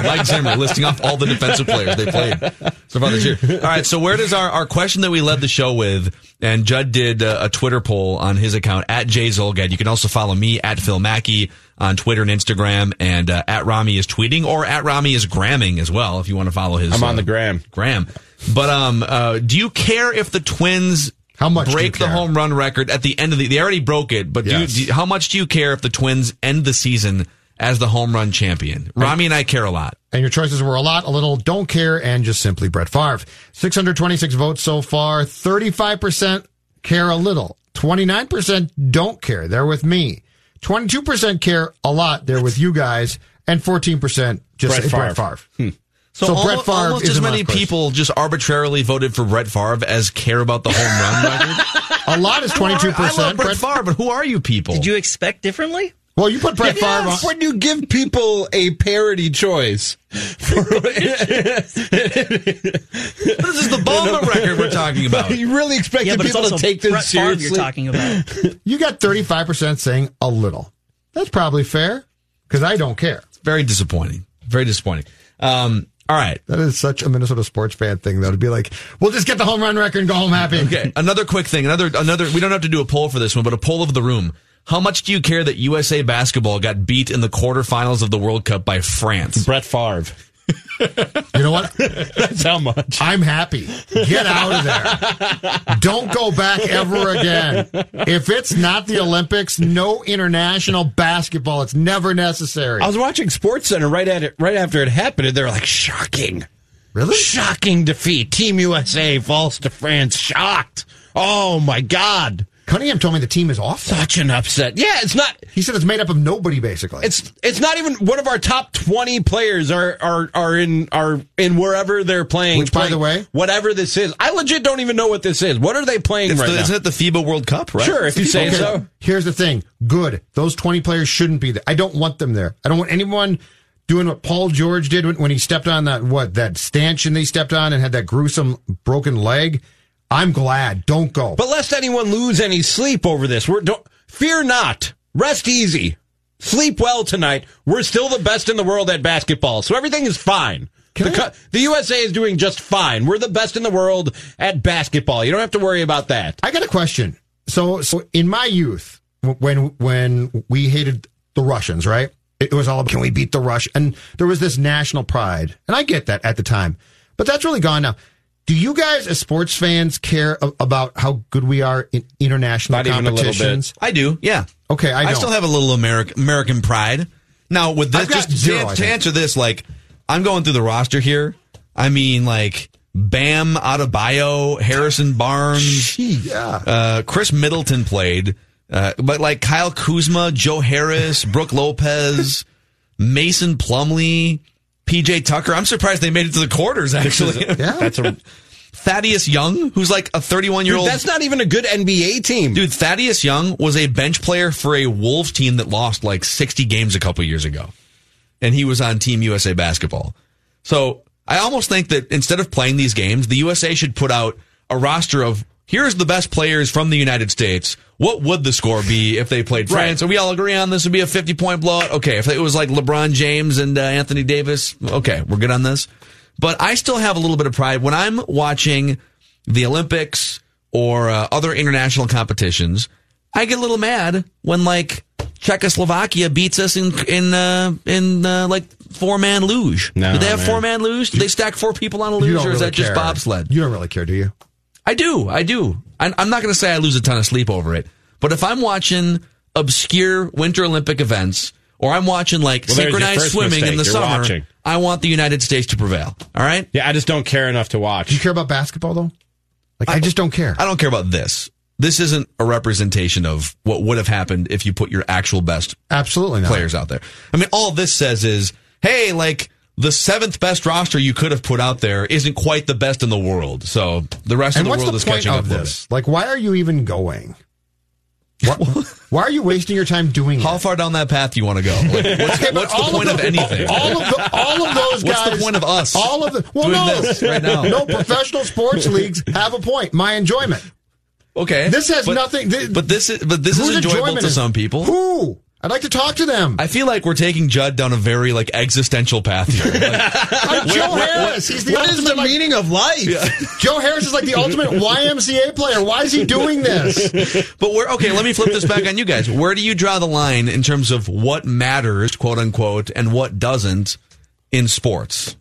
Mike Zimmer listing off all the defensive players they played so far this year. All right, so where does our, our question that we led the show with, and Judd did a, a Twitter poll on his account at Jay Zulgad. You can also follow me at Phil Mackey on Twitter and Instagram, and uh, at Rami is tweeting or at Rami is gramming as well if you want to follow his. I'm on uh, the gram. Gram. But um, uh, do you care if the Twins How much break the home run record at the end of the? They already broke it, but do you- do how much do you care if the Twins end the season as the home run champion? Rami and I care a lot. And your choices were a lot, a little, don't care, and just simply Brett Favre. 626 votes so far. 35% care a little. 29% don't care. They're with me. 22% care a lot. They're with you guys. And 14% just Brett say Favre. Brett Favre. Hmm. So, So almost, Brett Favre almost is as many people just arbitrarily voted for Brett Favre as care about the home run record. A lot is Who are- 22%. I love Brett Brett- Favre, but who are you people? Did you expect differently? Well, you put Brett Favre on. When you give people a parody choice. this is the Bulma record we're talking about. you really expected Yeah, people to take this Brett Favre seriously? you're talking about. You got 35% saying a little. That's probably fair because I don't care. Very disappointing. Very disappointing. Um, all right. That is such a Minnesota sports fan thing, though, to be like, we'll just get the home run record and go home happy. Okay, another quick thing. Another another. We don't have to do a poll for this one, but a poll of the room. How much do you care that USA basketball got beat in the quarterfinals of the World Cup by France? Brett Favre. You know what? That's how much. I'm happy. Get out of there. Don't go back ever again. If it's not the Olympics, no international basketball. It's never necessary. I was watching Sports Center right at it, right after it happened, and they were like, "Shocking, really? shocking defeat. Team USA falls to France. Shocked. Oh my God, Cunningham told me the team is off. such an upset. Yeah, it's not. He said it's made up of nobody, basically. It's it's not even one of our top twenty players are are are in are in wherever they're playing. Which, by the way- whatever this is, I legit don't even know what this is. What are they playing It's right the, now? isn't it the FIBA World Cup? Right. Sure, if you say Okay, so. Here's the thing. Good. Those 20 players shouldn't be there. I don't want them there. I don't want anyone doing what Paul George did when, when he stepped on that, what, that stanchion they stepped on and had that gruesome broken leg. I'm glad. Don't go. But lest anyone lose any sleep over this, we're don't fear not. Rest easy. Sleep well tonight. We're still the best in the world at basketball, so everything is fine. The, co- the USA is doing just fine. We're the best in the world at basketball. You don't have to worry about that. I got a question. So, so in my youth, when when we hated the Russians, right? It was all about can we beat the Rush, and there was this national pride, and I get that at the time, but that's really gone now. Do you guys, as sports fans, care about how good we are in international Not even a bit. competitions? I do. Yeah. Okay, I I, still have a little American American pride. Now with this, just to- zero, to, think. answer this, like I'm going through the roster here. I mean, like Bam Adebayo, Harrison Barnes, yeah. uh, Khris Middleton played, uh, but like Kyle Kuzma, Joe Harris, Brooke Lopez, Mason Plumlee, PJ Tucker. I'm surprised they made it to the quarters. Actually, Yeah. That's a Thaddeus Young, who's like a 31 year old. that's not even a good NBA team. Dude, Thaddeus Young was a bench player for a Wolves team that lost like 60 games a couple years ago. And he was on Team USA basketball. So I almost think that instead of playing these games, the USA should put out a roster of here's the best players from the United States. What would the score be if they played France? Are we all agree on this would be a 50 point blowout? Okay. If it was like LeBron James and uh, Anthony Davis, okay, we're good on this. But I still have a little bit of pride when I'm watching the Olympics or uh, other international competitions. I get a little mad when like Czechoslovakia beats us in in uh, in uh, like four man luge. No, Do they have four man luge? Do they stack four people on a luge, or is really that just bobsled? You don't really care, do you? I do. I do. I, I'm not going to say I lose a ton of sleep over it, but if I'm watching obscure Winter Olympic events or I'm watching like Well, synchronized first swimming in the You're summer, watching. I want the United States to prevail. All right. Yeah, I just don't care enough to watch. Do you care about basketball though? Like I, just don't care. I don't care about this. This isn't a representation of what would have happened if you put your actual best Absolutely not. players out there. I mean, all this says is, hey, like the seventh best roster you could have put out there isn't quite the best in the world. So the rest And of the world the is catching up of with this? Like, why are you even going? Why, why are you wasting your time doing it. How far down that path do you want to go? Like, what's Okay, what's the point of, the- anything? All of the, all of those guys. What's the point of us All of the well, doing no, this right now? no. Professional sports leagues have a point. My enjoyment. Okay, This has but- nothing. This, But this is but this is enjoyable to is- some people. Who? I'd like to talk to them. I feel like we're taking Judd down a very like existential path here. Like, I'm Joe Harris. He's the What is ultimate, the like- meaning of life? Joe Harris is like the ultimate YMCA player. Why is he doing this? But where okay, let me flip this back on you guys. Where do you draw the line in terms of what matters, quote unquote, and what doesn't in sports?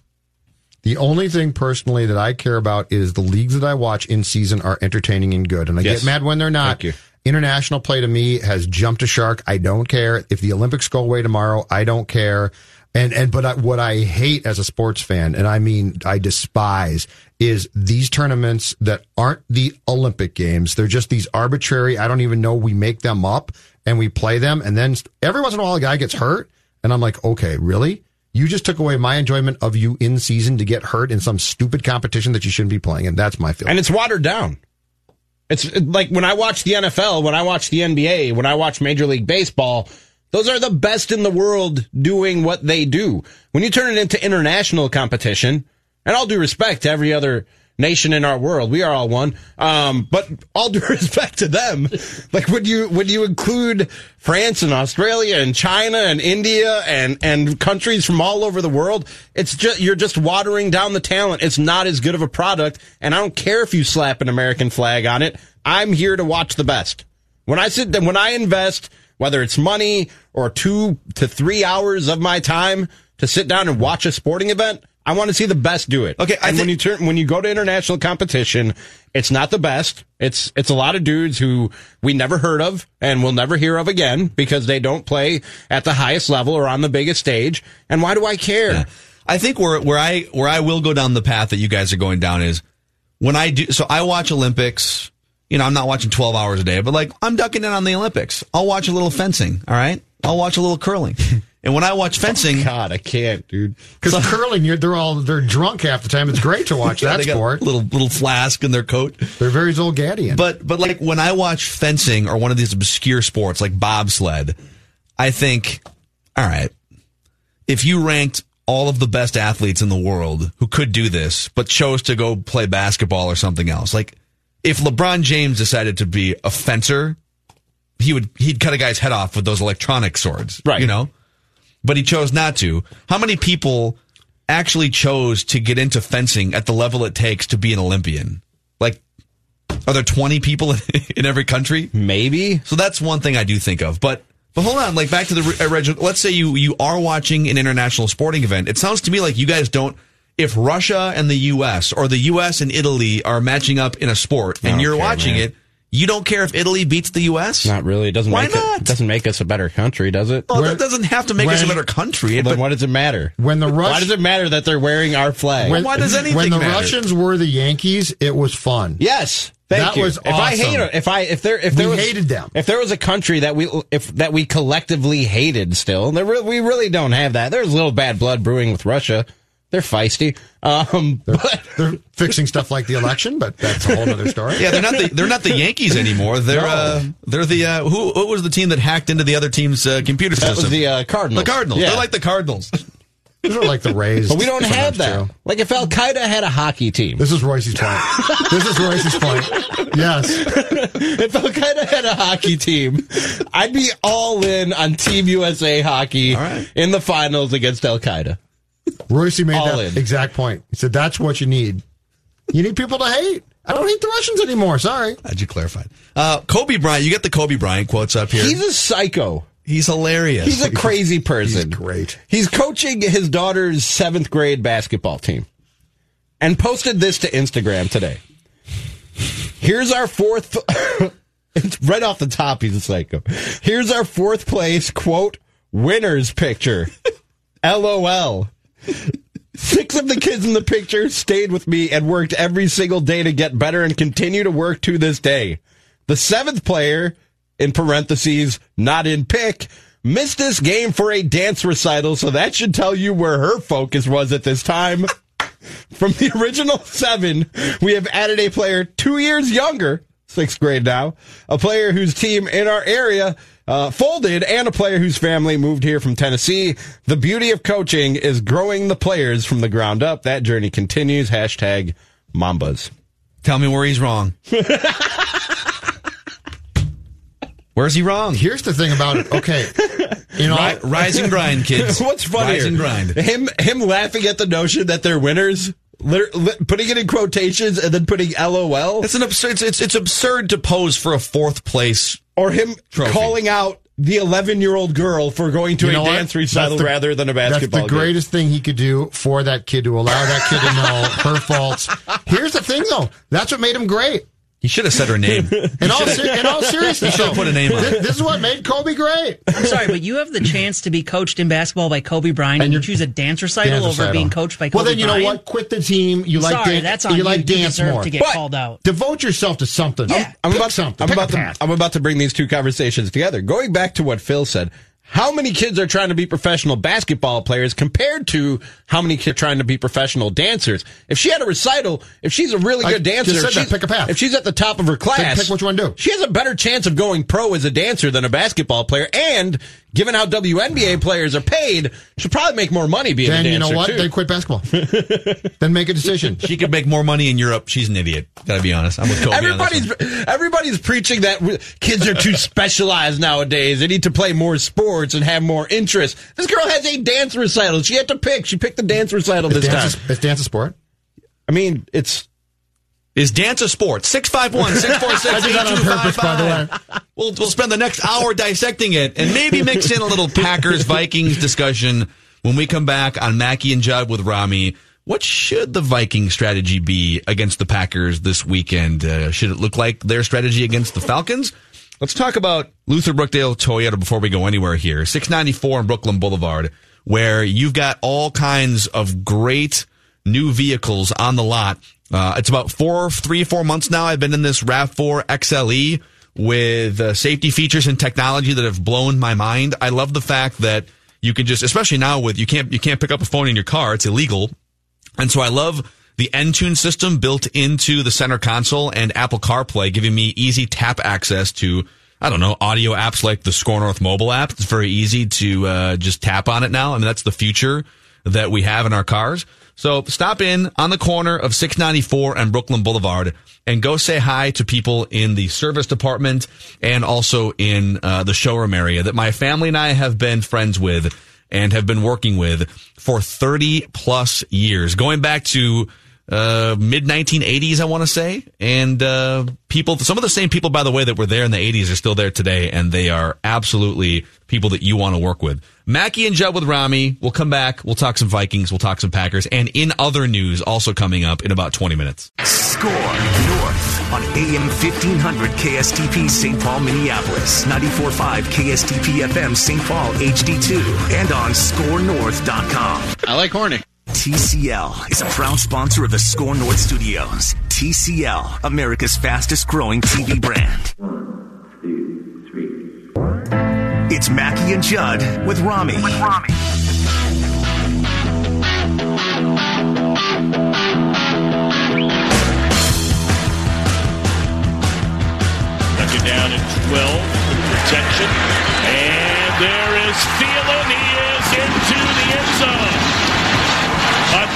The only thing personally that I care about is the leagues that I watch in season are entertaining and good. And I Yes. get mad when they're not. International play to me has jumped a shark. I don't care. If the Olympics go away tomorrow, I don't care. And, and, but I, what I hate as a sports fan, and I mean, I despise is these tournaments that aren't the Olympic games. They're just these arbitrary, I don't even know, we make them up and we play them. And then every once in a while a guy gets hurt. And I'm like, okay, really? You just took away my enjoyment of you in season to get hurt in some stupid competition that you shouldn't be playing. And that's my feeling. and it's watered down. It's like when I watch the NFL, when I watch the NBA, when I watch Major League Baseball, those are the best in the world doing what they do. When you turn it into international competition, and all due respect to every other nation in our world, we are all one. Um, but all due respect to them, like would you when you include France and Australia and China and India and and countries from all over the world, it's just you're just watering down the talent. It's not as good of a product, and I don't care if you slap an American flag on it. I'm here to watch the best. When I sit, when I invest, whether it's money or two to three hours of my time to sit down and watch a sporting event, I want to see the best do it. Okay, I and when you turn when you go to international competition, it's not the best. It's it's a lot of dudes who we never heard of and will never hear of again because they don't play at the highest level or on the biggest stage. And why do I care? I think where where I where I will go down the path that you guys are going down is when I do. So I watch Olympics. You know, I'm not watching 12 hours a day, but like I'm ducking in on the Olympics. I'll watch a little fencing. All right, I'll watch a little curling. And when I watch fencing, oh, God, I can't, dude. Because curling, you're, they're all they're drunk half the time. It's great to watch that they got sport. a little little flask in their coat. They're very Zulgadian. But but like when I watch fencing or one of these obscure sports like bobsled, I think, all right, if you ranked all of the best athletes in the world who could do this, but chose to go play basketball or something else, like if LeBron James decided to be a fencer, he would he'd cut a guy's head off with those electronic swords, Right. You know, but he chose not to. How many people actually chose to get into fencing at the level it takes to be an Olympian? Like, are there 20 people in every country? Maybe. So that's one thing I do think of. But but hold on, like back to the original. Uh, let's say you you are watching an international sporting event. It sounds to me like you guys don't. If Russia and the U.S. or the U.S. and Italy are matching up in a sport and you're care, watching man. it, you don't care if Italy beats the U.S. Not really. It doesn't Why make not? It, it doesn't make us a better country, does it? Well, that doesn't have to make us a better country. Well, but then what does it matter? when the Rush, Why does it matter that they're wearing our flag? when, why does anything when the matter? Russians were the Yankees, it was fun. Yes. Thank That you. was if I hate if I if there if there We was hated them. if there was a country that we if that we collectively hated still there we really don't have that there's a little bad blood brewing with Russia They're feisty. Um, they're, they're fixing stuff like the election, but that's a whole other story. Yeah, they're not the they're not the Yankees anymore. They're No. uh, they're the uh, who what was the team that hacked into the other team's uh, computer That system? was the uh, Cardinals. The Cardinals. Yeah. They're like the Cardinals. These are like the Rays. But we don't have sometimes, that. Like if Al Qaeda had a hockey team. This is Royce's point. this is Royce's point. Yes. if Al Qaeda had a hockey team, I'd be all in on Team USA hockey in the finals against Al Qaeda. Royce made All that in. exact point. He said that's what you need. You need people to hate. I don't hate the Russians anymore. Sorry. How'd you clarify? Uh, Kobe Bryant. You get the Kobe Bryant quotes up here. He's a psycho. He's hilarious. He's a crazy person. He's great. He's coaching his daughter's seventh grade basketball team and posted this to Instagram today. Here's our fourth, it's right off the top, he's a psycho. Here's our fourth place, quote, winners picture. LOL. Six of the kids in the picture stayed with me and worked every single day to get better and continue to work to this day. The seventh player, in parentheses, not in pick, missed this game for a dance recital, so that should tell you where her focus was at this time. From the original seven, we have added a player two years younger, sixth grade now, a player whose team in our area uh, folded, and a player whose family moved here from Tennessee. The beauty of coaching is growing the players from the ground up. That journey continues. Hashtag Mambas. Tell me where he's wrong. Where's he wrong? Here's the thing about it. Okay. You know, Ri- rise and grind, kids. What's funnier? Rise and grind. Him him laughing at the notion that they're winners, lit- lit- putting it in quotations, and then putting LOL, It's an absurd. It's, it's it's absurd to pose for a fourth place. or him Trophy. calling out the 11 year old girl for going to You a know what? dance recital the- rather than a basketball That's the greatest thing he could do for that kid to allow that kid to know her faults. Here's the thing, though. That's what made him great. He should have said her name. In all, ser- in all seriousness, He should have put a name on This, it. this is what made Kobe great. I'm sorry, but you have the chance to be coached in basketball by Kobe Bryant, and, you choose a dance recital Dance over recital. being coached by Kobe Bryant. Well, then you Bryant. know what? Quit the team. You like Sorry, dan- that's on you you. like You dance more. to get But- called out. Devote yourself to something. Yeah. I'm Pick about, something. I'm, Pick about to. I'm about to bring these two conversations together. Going back to what Phil said, how many kids are trying to be professional basketball players compared to how many kids are trying to be professional dancers? If she had a recital, if she's a really good dancer, if that. she's- Pick a path. if she's at the top of her class, pick what you wanna do. She has a better chance of going pro as a dancer than a basketball player. And given how WNBA players are paid, she'll probably make more money being Then a you dancer know what? too. Then quit basketball. then make a decision. She could make more money in Europe. She's an idiot. Gotta be honest. I'm with Kobe. on this Everybody's one. everybody's preaching that re- kids are too specialized nowadays. They need to play more sports and have more interests. This girl has a dance recital. She had to pick. She picked the dance recital Is this dance, time. a, is dance a sport? I mean, it's Is dance a sport? 651 646 I on purpose, by the way. We'll, we'll spend the next hour dissecting it and maybe mix in a little Packers Vikings discussion when we come back on Mackey and Judd with Rami. What should the Viking strategy be against the Packers this weekend? Uh, should it look like their strategy against the Falcons? Let's talk about Luther Brookdale Toyota before we go anywhere here. 694 on Brooklyn Boulevard, where you've got all kinds of great new vehicles on the lot. Uh, it's about four, three, four months now. I've been in this RAV4 XLE with uh, safety features and technology that have blown my mind. I love the fact that you can just, especially now with you can't you can't pick up a phone in your car; it's illegal. And so I love the Entune system built into the center console and Apple CarPlay, giving me easy tap access to, I don't know, audio apps like the SKOR North mobile app. It's very easy to uh, just tap on it now. I mean, that's the future that we have in our cars. So stop in on the corner of 694 and Brooklyn Boulevard and go say hi to people in the service department and also in uh, the showroom area that my family and I have been friends with and have been working with for 30 plus years, going back to uh, mid 1980s, I want to say. And uh, people, some of the same people, by the way, that were there in the 80s are still there today, and they are absolutely people that you want to work with. Mackey and Judd with Rami. We'll come back. We'll talk some Vikings. We'll talk some Packers. And in other news, also coming up in about 20 minutes. SKOR North on AM 1500 KSTP St. Paul, Minneapolis, 94.5 KSTP FM St. Paul HD2, and on skornorth.com. I like horny. TCL is a proud sponsor of the SKOR North Studios. TCL, America's fastest growing TV brand. One, two, three. It's Mackey and Judd with Rami. With Rami. Second down at 12 with protection. And there is Thielen. He is into the end zone.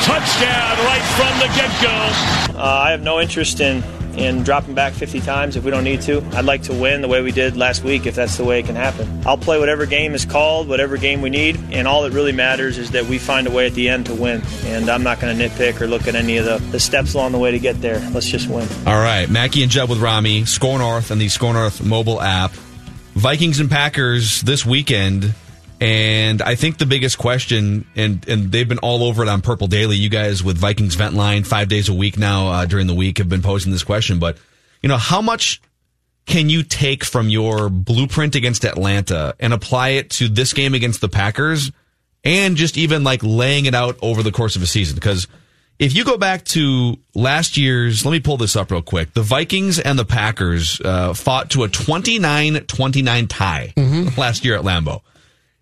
A touchdown right from the get-go. Uh, I have no interest in in dropping back 50 times if we don't need to. I'd like to win the way we did last week if that's the way it can happen. I'll play whatever game is called, whatever game we need, and all that really matters is that we find a way at the end to win. And I'm not going to nitpick or look at any of the, the steps along the way to get there. Let's just win. All right, Mackey and Judd with Rami, SKOR North and the SKOR North mobile app. Vikings and Packers this weekend. And I think the biggest question, and, and they've been all over it on Purple Daily. You guys with Vikings Vent Line five days a week now uh, during the week have been posing this question. But, you know, how much can you take from your blueprint against Atlanta and apply it to this game against the Packers and just even like laying it out over the course of a season? Because if you go back to last year's, let me pull this up real quick. The Vikings and the Packers uh, fought to a 29-29 tie last year at Lambeau.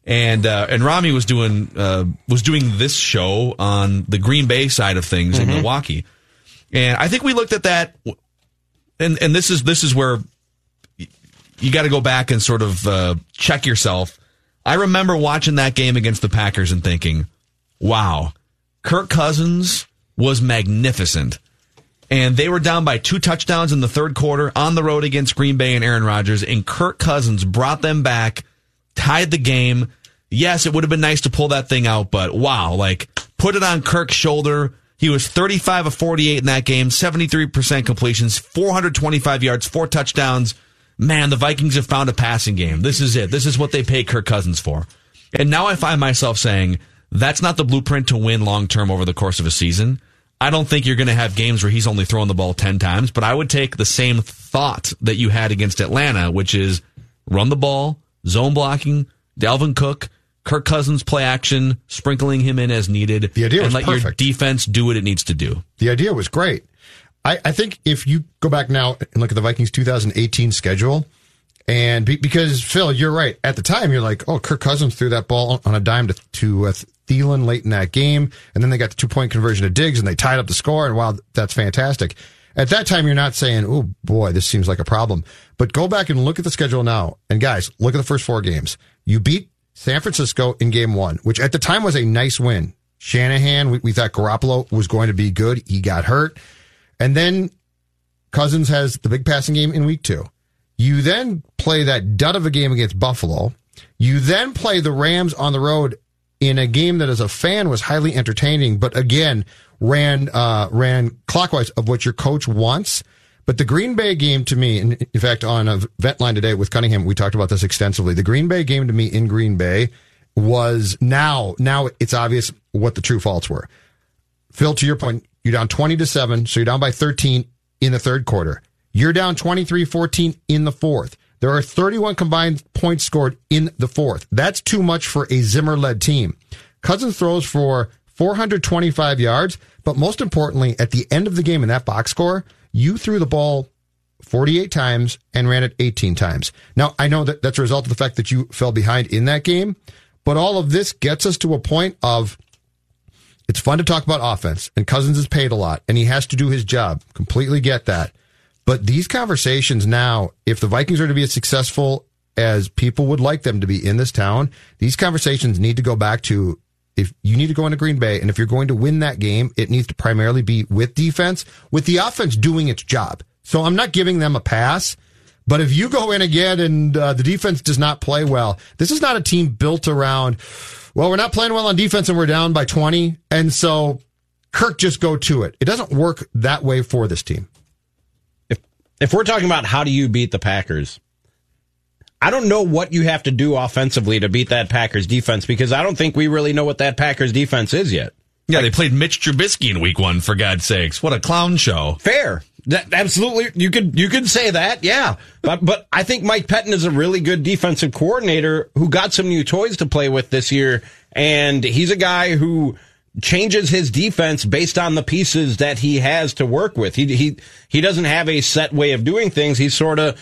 And uh, and Rami was doing uh, was doing this show on the Green Bay side of things in Milwaukee, and I think we looked at that, and and this is this is where you got to go back and sort of uh, check yourself. I remember watching that game against the Packers and thinking, "Wow, Kirk Cousins was magnificent." And they were down by two touchdowns in the third quarter on the road against Green Bay and Aaron Rodgers, and Kirk Cousins brought them back, tied the game. Yes, it would have been nice to pull that thing out, but wow, like put it on Kirk's shoulder. He was 35 of 48 in that game, 73% completions, 425 yards, four touchdowns. Man, the Vikings have found a passing game. This is it. This is what they pay Kirk Cousins for. And now I find myself saying that's not the blueprint to win long term over the course of a season. I don't think you're going to have games where he's only throwing the ball 10 times, but I would take the same thought that you had against Atlanta, which is run the ball, zone blocking, Dalvin Cook, Kirk Cousins play action, sprinkling him in as needed. The idea and was let your perfect. defense do what it needs to do. The idea was great. I, I think if you go back now and look at the Vikings 2018 schedule, and be, because Phil, you're right. At the time, you're like, oh, Kirk Cousins threw that ball on a dime to, to uh, Thielen late in that game, and then they got the two point conversion to Diggs, and they tied up the score. And wow, that's fantastic. At that time, you're not saying, oh boy, this seems like a problem. But go back and look at the schedule now. And guys, look at the first four games. You beat San Francisco in game one, which at the time was a nice win. Shanahan, we, we thought Garoppolo was going to be good. He got hurt. And then Cousins has the big passing game in week two. You then play that dud of a game against Buffalo. You then play the Rams on the road in a game that as a fan was highly entertaining, but again, ran, uh, ran clockwise of what your coach wants. But the Green Bay game to me, in fact, on a vent line today with Cunningham, we talked about this extensively. The Green Bay game to me in Green Bay was now, now it's obvious what the true faults were. Phil, to your point, you're down 20 to 7, so you're down by 13 in the third quarter. You're down 23 14 in the fourth. There are 31 combined points scored in the fourth. That's too much for a Zimmer led team. Cousins throws for 425 yards, but most importantly, at the end of the game in that box score, you threw the ball 48 times and ran it 18 times. Now, I know that that's a result of the fact that you fell behind in that game, but all of this gets us to a point of it's fun to talk about offense, and Cousins is paid a lot, and he has to do his job. Completely get that. But these conversations now, if the Vikings are to be as successful as people would like them to be in this town, these conversations need to go back to if you need to go into Green Bay, and if you're going to win that game, it needs to primarily be with defense, with the offense doing its job. So I'm not giving them a pass. But if you go in again and uh, the defense does not play well, this is not a team built around, well, we're not playing well on defense and we're down by 20. And so Kirk just go to it. It doesn't work that way for this team. If if we're talking about how do you beat the Packers, I don't know what you have to do offensively to beat that Packers defense because I don't think we really know what that Packers defense is yet. Yeah, they played Mitch Trubisky in week one, for God's sakes. What a clown show. Fair. That, absolutely. You could, you could say that. Yeah. But, but I think Mike Pettine is a really good defensive coordinator who got some new toys to play with this year. And he's a guy who changes his defense based on the pieces that he has to work with. He, he, he doesn't have a set way of doing things. He sort of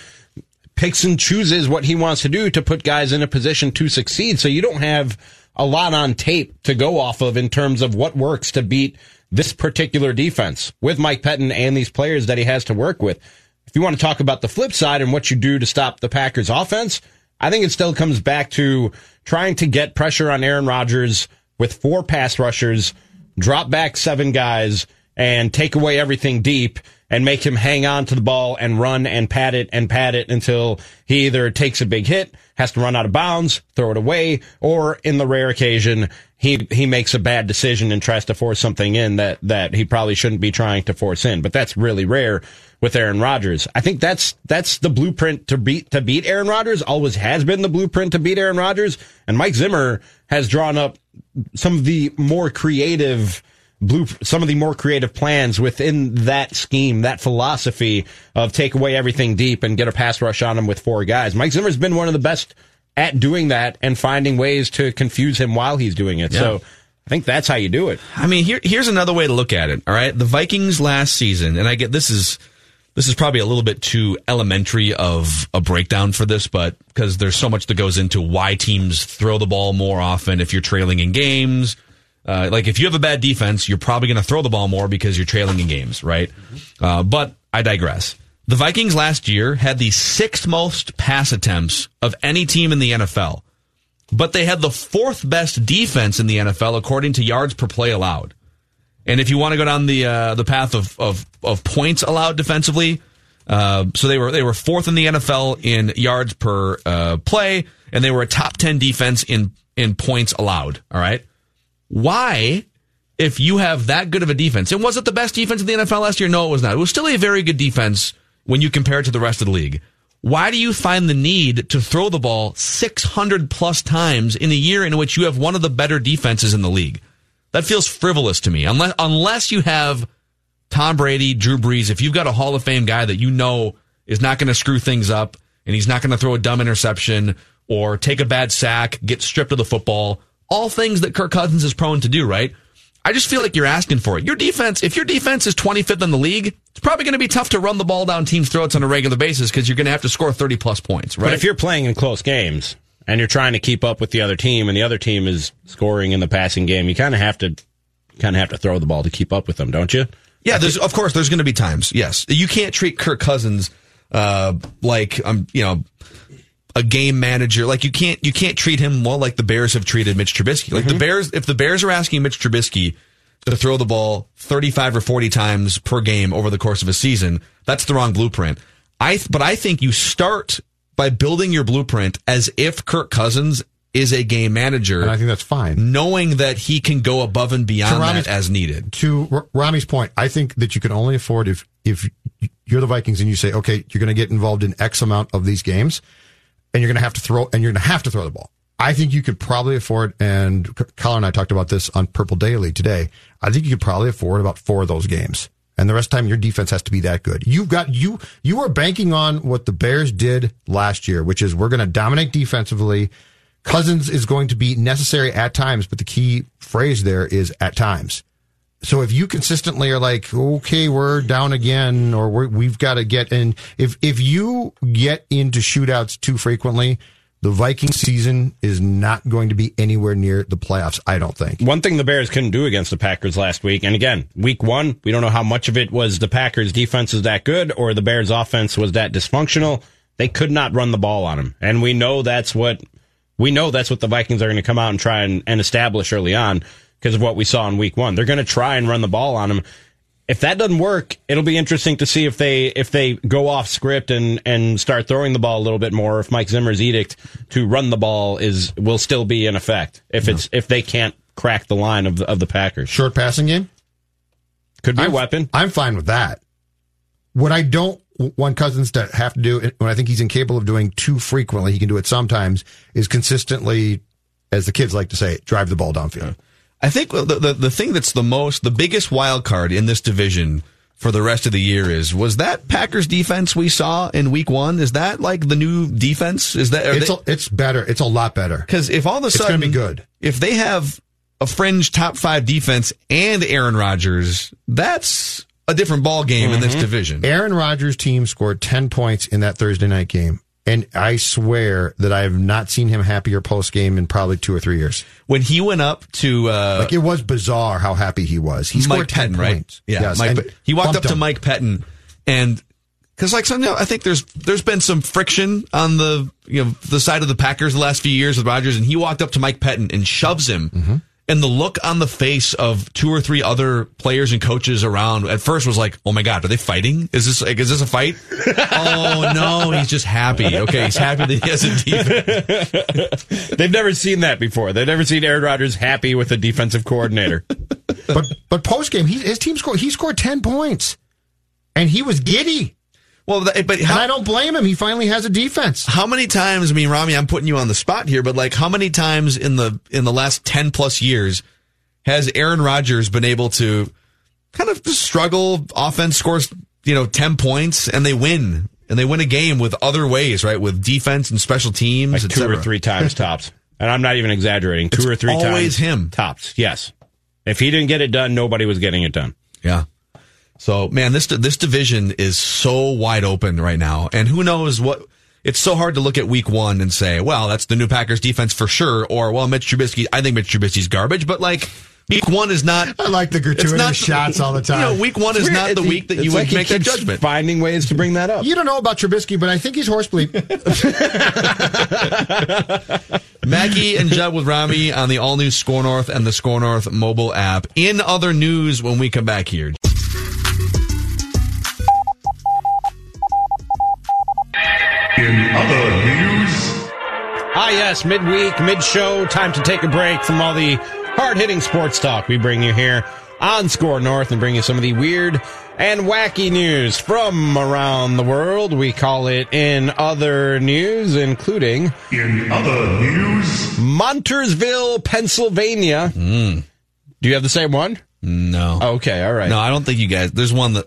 picks and chooses what he wants to do to put guys in a position to succeed. So you don't have a lot on tape to go off of in terms of what works to beat this particular defense with Mike Pettine and these players that he has to work with. if you want to talk about the flip side and what you do to stop the Packers offense, I think it still comes back to trying to get pressure on Aaron Rodgers with four pass rushers, drop back seven guys, and take away everything deep and make him hang on to the ball and run and pat it and pat it until he either takes a big hit, has to run out of bounds, throw it away, or in the rare occasion, he, he makes a bad decision and tries to force something in that, that he probably shouldn't be trying to force in. But that's really rare with Aaron Rodgers. I think that's, that's the blueprint to beat, to beat Aaron Rodgers, always has been the blueprint to beat Aaron Rodgers. And Mike Zimmer has drawn up some of the more creative, blue some of the more creative plans within that scheme, that philosophy of take away everything deep and get a pass rush on him with four guys. Mike Zimmer's been one of the best at doing that and finding ways to confuse him while he's doing it. Yeah. So I think that's how you do it. I mean, here here's another way to look at it. All right, the Vikings last season, and I get this is this is probably a little bit too elementary of a breakdown for this, but because there's so much that goes into why teams throw the ball more often if you're trailing in games. Uh, like if you have a bad defense, you're probably going to throw the ball more because you're trailing in games, right? Uh, but I digress. The Vikings last year had the sixth most pass attempts of any team in the NFL, but they had the fourth best defense in the NFL according to yards per play allowed. And if you want to go down the uh, the path of, of of points allowed defensively, uh, so they were they were fourth in the NFL in yards per uh, play, and they were a top ten defense in in points allowed. All right, why? If you have that good of a defense, and was it the best defense in the NFL last year? No, it was not. It was still a very good defense when you compare it to the rest of the league. Why do you find the need to throw the ball 600 plus times in a year in which you have one of the better defenses in the league? That feels frivolous to me. Unless unless you have Tom Brady, Drew Brees, if you've got a Hall of Fame guy that you know is not going to screw things up and he's not going to throw a dumb interception or take a bad sack, get stripped of the football, all things that Kirk Cousins is prone to do, right? I just feel like you're asking for it. Your defense, if your defense is 25th in the league, it's probably going to be tough to run the ball down teams' throats on a regular basis because you're going to have to score 30 plus points, right? But if you're playing in close games and you're trying to keep up with the other team and the other team is scoring in the passing game, you kind of have to kind of have to throw the ball to keep up with them, don't you? Yeah, there's of course there's going to be times. Yes, you can't treat Kirk Cousins uh, like um you know a game manager. Like you can't you can't treat him well like the Bears have treated Mitch Trubisky. Like the mm-hmm. Bears, if the Bears are asking Mitch Trubisky to throw the ball 35 or 40 times per game over the course of a season, that's the wrong blueprint. I but I think you start by building your blueprint as if Kirk Cousins is a game manager. And I think that's fine. Knowing that he can go above and beyond that as needed. To R- Rami's point, I think that you can only afford if if you're the Vikings and you say, okay, you're going to get involved in X amount of these games, and you're going to have to throw and you're going to have to throw the ball. I think you could probably afford, and Colin and I talked about this on Purple Daily today. I think you could probably afford about four of those games. And the rest of the time, your defense has to be that good. You've got, you, you are banking on what the Bears did last year, which is we're going to dominate defensively. Cousins is going to be necessary at times, but the key phrase there is at times. So if you consistently are like, okay, we're down again, or we're, we've got to get in, if if you get into shootouts too frequently, the Viking season is not going to be anywhere near the playoffs. I don't think. One thing the Bears couldn't do against the Packers last week, and again, week one, we don't know how much of it was the Packers defense is that good or the Bears offense was that dysfunctional. They could not run the ball on them. And we know that's what, we know that's what the Vikings are going to come out and try and, and establish early on because of what we saw in week one. They're going to try and run the ball on them. If that doesn't work, it'll be interesting to see if they if they go off script and and start throwing the ball a little bit more. If Mike Zimmer's edict to run the ball is will still be in effect. If it's if they can't crack the line of the, of the Packers, Short passing game could be I'm, a weapon. I'm fine with that. What I don't want Cousins to have to do, when I think he's incapable of doing too frequently, he can do it sometimes, is consistently, as the kids like to say, drive the ball downfield. I think the, the the thing that's the most the biggest wild card in this division for the rest of the year is was that Packers defense we saw in week one is that like the new defense is that It's a, it's better. It's a lot better. because if all of a It's sudden gonna be good. if they have a fringe top five defense and Aaron Rodgers that's a different ball game in this Mm-hmm. division Aaron Rodgers' team scored 10 points in that Thursday night game. And I swear that I have not seen him happier post game in probably two or three years. when he went up to uh, Like it was bizarre how happy he was. He scored Mike 10 Pettine, right? points. Yeah, Yes, Mike, he walked up to him. Mike Pettine, and Because like some, I think there's there's been some friction on the you know the side of the Packers the last few years with Rodgers, and he walked up to Mike Pettine and shoves him. And the look on the face of two or three other players and coaches around at first was like, "Oh my god, are they fighting? Is this like, is this a fight?" oh no, he's just happy. Okay, he's happy that he has a defense. They've never seen that before. They've never seen Aaron Rodgers happy with a defensive coordinator. but but post game, his team scored. He scored ten points, and he was giddy. Well, th- but and I don't blame him. He finally has a defense. How many times? I mean, Rami, I'm putting you on the spot here, but like, how many times in the in the last ten plus years has Aaron Rodgers been able to kind of struggle? Offense scores, you know, ten points, and they win, and they win a game with other ways, right? With defense and special teams, Like et two or three times tops. And I'm not even exaggerating. Two It's or three times. always him. Tops. Yes. If he didn't get it done, nobody was getting it done. Yeah. So man, this this division is so wide open right now, and who knows what. It's so hard to look at week one and say, well, that's the new Packers defense for sure, or well, Mitch Trubisky. I think Mitch Trubisky's garbage, but like week one is not. I like the gratuitous not- shots all the time. You know, week one is not the week that you like would make that judgment. Finding ways to bring that up. You don't know about Trubisky, but I think he's horse bleep. Mackey and Judd with Rami on the all new SKOR North and the SKOR North mobile app. In other news, when we come back here. In other news, Ah, yes, midweek, mid show, time to take a break from all the hard hitting sports talk we bring you here on SKOR North and bring you some of the weird and wacky news from around the world. We call it in other news, including in other news, Montoursville, Pennsylvania. Do you have the same one? No. Okay, all right. No, I don't think you guys. There's one that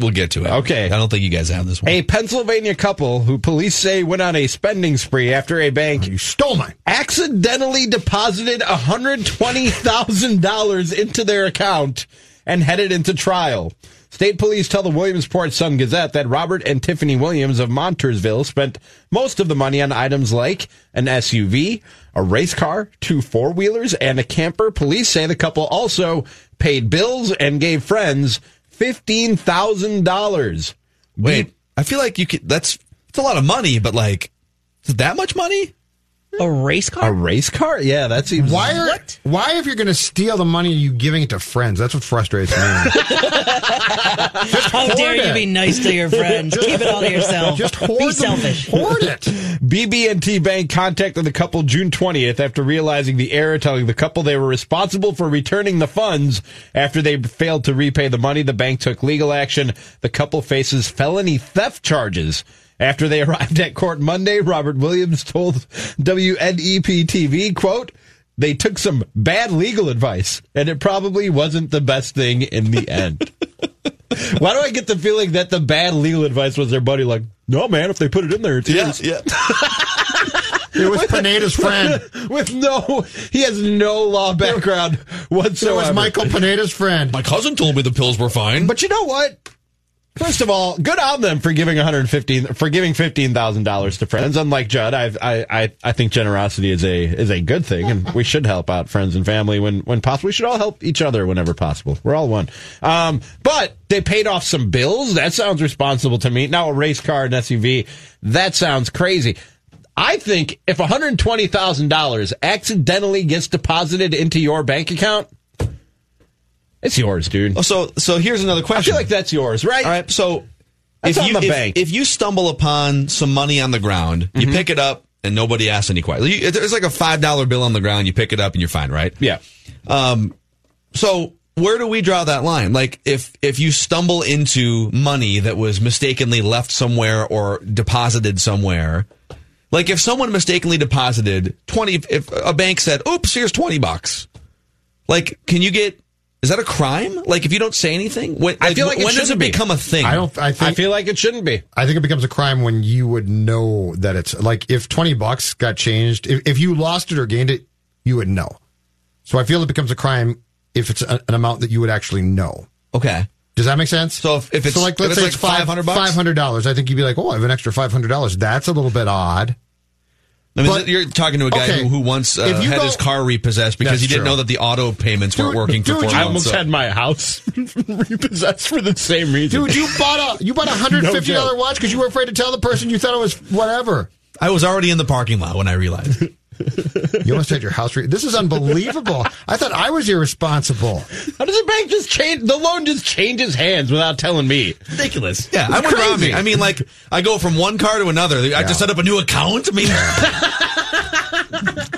we'll get to it. Okay. I don't think you guys have this one. A Pennsylvania couple who police say went on a spending spree after a bank you stole mine. accidentally deposited $120,000 into their account and headed into trial. State police tell the Williamsport Sun Gazette that Robert and Tiffany Williams of Montoursville spent most of the money on items like an SUV, a race car, two four wheelers, and a camper. Police say the couple also paid bills and gave friends $15,000. Wait, I feel like you could. That's it's a lot of money, but like, is it that much money? A race car? A race car? Yeah, that seems. Why are why if you're going to steal the money, are you giving it to friends? That's what frustrates me. How dare you be nice to your friends? Keep it all to yourself. Just hoard be them- selfish. Hoard it. BB&T Bank contacted the couple June 20th after realizing the error, telling the couple they were responsible for returning the funds after they failed to repay the money. The bank took legal action. The couple faces felony theft charges. After they arrived at court Monday, Robert Williams told WNEP TV, quote, they took some bad legal advice and it probably wasn't the best thing in the end. Why do I get the feeling that the bad legal advice was their buddy like, no man, if they put it in there, it's his." yeah. It was Pineda's friend. with no, he has no law background whatsoever. It was Michael Pineda's friend. My cousin told me the pills were fine. But you know what? First of all, good on them for giving 115 for giving fifteen thousand dollars to friends. Unlike Judd, I, I I I think generosity is a is a good thing, and we should help out friends and family when when possible. We should all help each other whenever possible. We're all one. Um, but they paid off some bills. That sounds responsible to me. Now a race car and SUV. That sounds crazy. I think if $120,000 accidentally gets deposited into your bank account, it's yours, dude. Oh, so so here's another question. I question. feel like that's yours, right? All right, so That's if on you the if, bank. if you stumble upon some money on the ground, you pick it up and nobody asks any questions. You- There's like a five dollar bill on the ground. You pick it up and you're fine, right? Yeah. Um, so where do we draw that line? Like if if you stumble into money that was mistakenly left somewhere or deposited somewhere, like if someone mistakenly deposited twenty, if a bank said, "Oops, here's twenty bucks," like can you get? Is that a crime? Like if you don't say anything, when, I feel like it when does it be. become a thing? I don't. I think. I feel like it shouldn't be. I think it becomes a crime when you would know that it's like if twenty bucks got changed, if, if you lost it or gained it, you would know. So I feel it becomes a crime if it's a, an amount that you would actually know. Okay. Does that make sense? So if, if it's so like let's it's say like it's five five hundred five hundred dollars. I think you'd be like, oh, I have an extra five hundred dollars. That's a little bit odd. I mean, But- you're talking to a guy okay, who, who once uh, had go- his car repossessed because he didn't true. know that the auto payments weren't Dude, working for dude, four I I almost so- had my house repossessed for the same reason. Dude, you bought a you bought a hundred fifty dollar joke. watch because you were afraid to tell the person you thought it was whatever. I was already in the parking lot when I realized. You almost had your house. Re- this is unbelievable. I thought I was irresponsible. How does a bank just change? The loan just changes hands without telling me. Ridiculous. Yeah, It's I went around crazy. me. I mean, like, I go from one car to another. I Yeah. just set up a new account. I mean,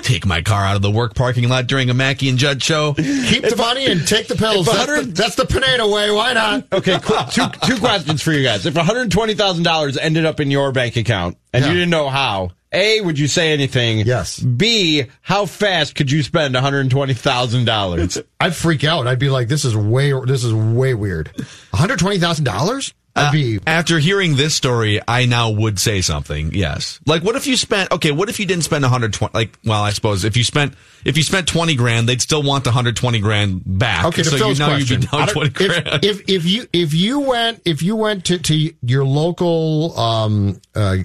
take my car out of the work parking lot during a Mackey and Judd show. Keep the money and take the pills. That's the, 100 that's the Pineda way. Why not? Okay, qu- two two questions for you guys. If one hundred twenty thousand dollars ended up in your bank account and Yeah. you didn't know how, a would you say anything? Yes. B how fast could you spend one hundred twenty thousand dollars? I'd freak out. I'd be like, "This is way. This is way weird." One hundred twenty thousand dollars. I'd be. After hearing this story, I now would say something. Yes. Like, what if you spent? Okay, what if you didn't spend 120? Like, well, I suppose if you spent if you spent 20 grand, they'd still want the 120 grand back. Okay, to so Phil's you know question, you'd be down 20 grand. if, if if you if you went if you went to, to your local um, uh,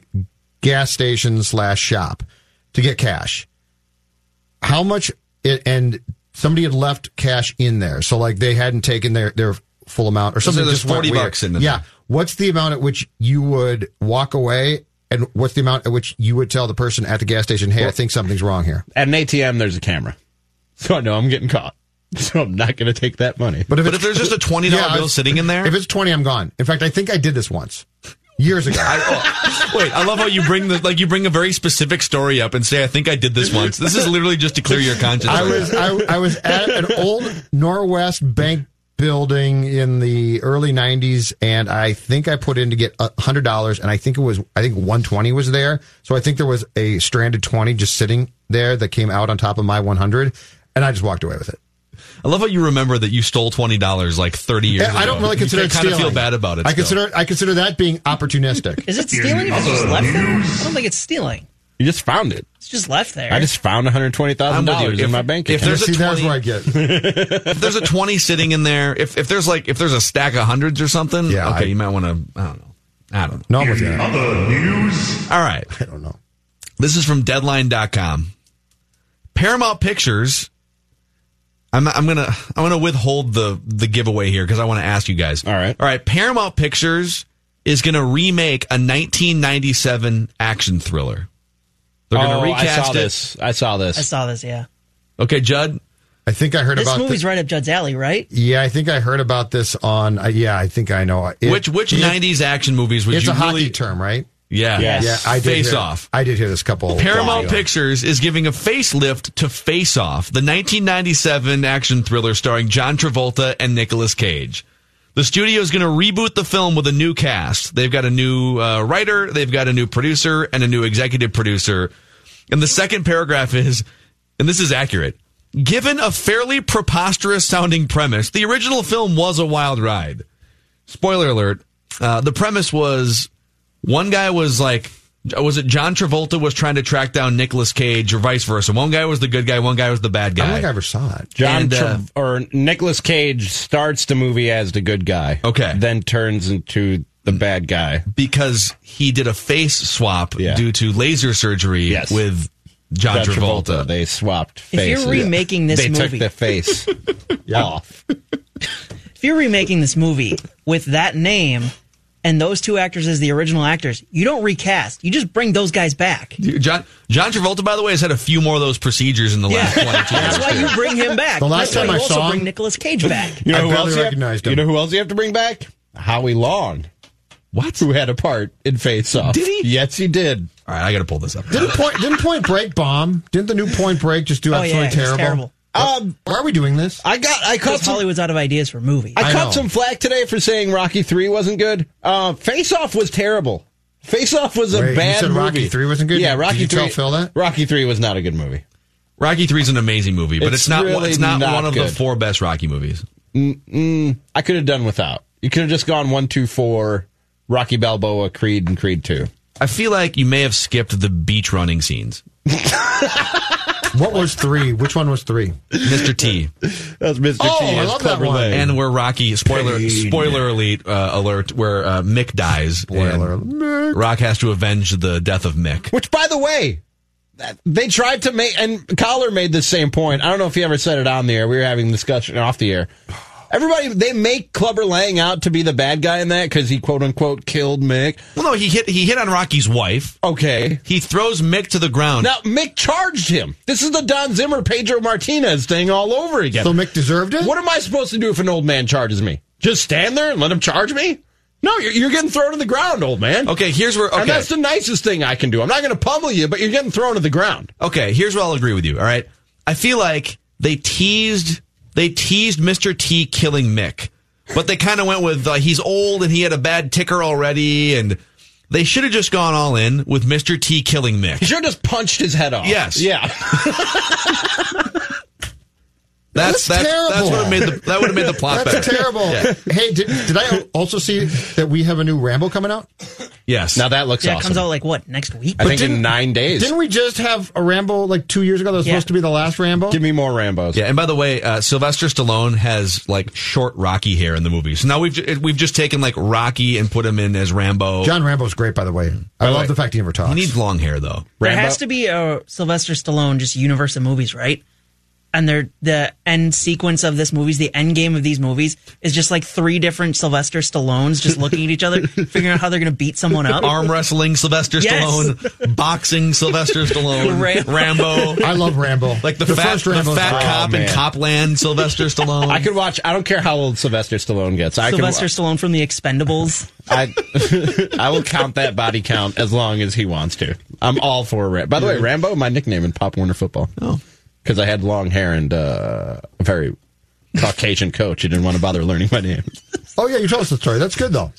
gas station slash shop to get cash, how much? It, and somebody had left cash in there, so like they hadn't taken their their full amount or So something. there's just 40 bucks in there. Yeah. What's the amount at which you would walk away? And what's the amount at which you would tell the person at the gas station, "Hey, I think something's wrong here"? At an ATM, there's a camera, so I know I'm getting caught. So I'm not going to take that money. But if, But if there's just a $20 Yeah, bill sitting in there? if it's twenty, I'm gone. In fact, I think I did this once years ago. Oh, wait, I love how you bring the like you bring a very specific story up and say, "I think I did this once." This is literally just to clear your conscience. I was I, I was at an old Norwest bank building in the early 90s and I think I put in to get $100 and I think it was I think 120 was there. So I think there was a stranded 20 just sitting there that came out on top of my 100 and I just walked away with it. I love how you remember that you stole twenty dollars like thirty years Yeah, ago. I don't really consider you it kind of stealing. feel bad about it. I still. consider I consider that being opportunistic. Is it stealing if it's just left there? I don't think it's stealing. You just found it. It's just left there. I just found one hundred twenty thousand dollars in my bank if account. there's a See, that's 20 where I get. if there's a twenty sitting in there, if if there's like if there's a stack of hundreds or something, Yeah, okay, I- you might want to. I don't know. I don't know. No, I'm with you. Other news. All right, I don't know. this is from Deadline.com. Paramount Pictures. I'm I'm gonna I'm gonna withhold the the giveaway here because I want to ask you guys. All right. all right. Paramount Pictures is gonna remake a 1997 action thriller. They're gonna oh, I recast saw it. this. I saw this. I saw this, yeah. Okay, Judd. I think I heard This about this movie's thi- right up Judd's alley, right? Yeah, I think I heard about this on. Uh, yeah, I think I know. It- which which it- 90s action movies would It's you a hockey really? term, right? Yeah, Yes. Yeah, I did. Face hear, Off. I did hear this couple. Paramount days ago. Pictures is giving a facelift to Face Off, the 1997 action thriller starring John Travolta and Nicolas Cage. The studio is going to reboot the film with a new cast. They've got a new uh, writer, they've got a new producer, and a new executive producer. And the second paragraph is, and this is accurate. Given a fairly preposterous sounding premise, the original film was a wild ride. Spoiler alert. Uh, the premise was one guy was like, was it John Travolta was trying to track down Nicolas Cage or vice versa? One guy was the good guy, one guy was the bad guy. I don't think I ever saw it. John And, uh, Trav- or Nicolas Cage starts the movie as the good guy. Okay. Then turns into the bad guy. because he did a face swap Yeah. due to laser surgery Yes. with John, John Travolta. They swapped If you're faces. remaking this they movie- took the face off. If you're remaking this movie with that name and those two actors as the original actors, you don't recast. You just bring those guys back. John John Travolta, by the way, has had a few more of those procedures in the last 22 years. That's why you bring him back. The last That's why time you I also saw him- bring Nicolas Cage back. You know I who else you have- recognized You know who else you have to bring back? Howie Long. What? Who had a part in Face Off? Did he? Yes, he did. All right, I got to pull this up. Didn't Point didn't Point Break bomb? Didn't the new Point Break just do Oh, absolutely yeah, terrible? terrible. Um, Why are we doing this? I got. I caught some. Hollywood's out of ideas for movies. I, I caught know. some flack today for saying Rocky Three wasn't good. Uh, Face Off was terrible. Face Off was a Wait, you bad said movie. Rocky Three wasn't good? Yeah, Rocky Did Rocky you tell Three. Phil that? Rocky Three was not a good movie. Rocky 3 is an amazing movie, but it's, It's not one- really it's not, not one of the four best Rocky movies. I could have done without. You could have just gone one, two, four, Rocky Balboa, Creed, and Creed Two. I feel like you may have skipped the beach running scenes. What was three? Which one was three? Mr. T. That's Mr. Oh, T. I as love that one. Lane. And where Rocky spoiler spoiler elite uh, alert where uh, Mick dies. Spoiler and Rock has to avenge the death of Mick. Which, by the way, they tried to make, and Collar made the same point. I don't know if he ever said it on the air. We were having a discussion off the air. Everybody, they make Clubber Lang out to be the bad guy in that because he quote unquote killed Mick. Well, no, he hit he hit on Rocky's wife. Okay. He throws Mick to the ground. Now, Mick charged him. This is the Don Zimmer, Pedro Martinez thing all over again. So Mick deserved it? What am I supposed to do if an old man charges me? Just stand there and let him charge me? No, you're, you're getting thrown to the ground, old man. Okay, here's where. Okay. And that's the nicest thing I can do. I'm not going to pummel you, but you're getting thrown to the ground. Okay, here's where I'll agree with you. All right, I feel like they teased they teased Mr. T killing Mick, but they kind of went with uh, he's old and he had a bad ticker already, and they should have just gone all in with Mr. T killing Mick. He should have just punched his head off. Yes. Yeah. That's That's that's, that's terrible. what made the that would have made the plot That's better. terrible. Yeah. Hey, did, did I also see that we have a new Rambo coming out? Yes. Now that looks Yeah, it comes out like what next week? I think in nine days. Didn't we just have a Rambo like two years ago that was Yeah. supposed to be the last Rambo? Give me more Rambos. Yeah, and by the way, uh, Sylvester Stallone has like short Rocky hair in the movie. So now we've we've just taken like Rocky and put him in as Rambo. John Rambo's great, by the way. I the love way, the fact he never talks. he needs long hair though. There has to be a Sylvester Stallone just universe of movies, right? And they're, the end sequence of this movies, the end game of these movies, is just like three different Sylvester Stallones just looking at each other, figuring out how they're going to beat someone up. Arm wrestling Sylvester Yes. Stallone, boxing Sylvester Stallone, Rambo. Rambo. I love Rambo. Like the, The fat, first the fat great. cop Oh, in. Copland, Sylvester Stallone. I could watch. I don't care how old Sylvester Stallone gets. I Sylvester can. Stallone from The Expendables. I I will count that body count as long as he wants to. I'm all for Rambo. By the way, Rambo, my nickname in Pop Warner football. Oh. Because I had long hair and uh, a very Caucasian coach. He didn't want to bother learning my name. Oh yeah, you told us the story. That's good though.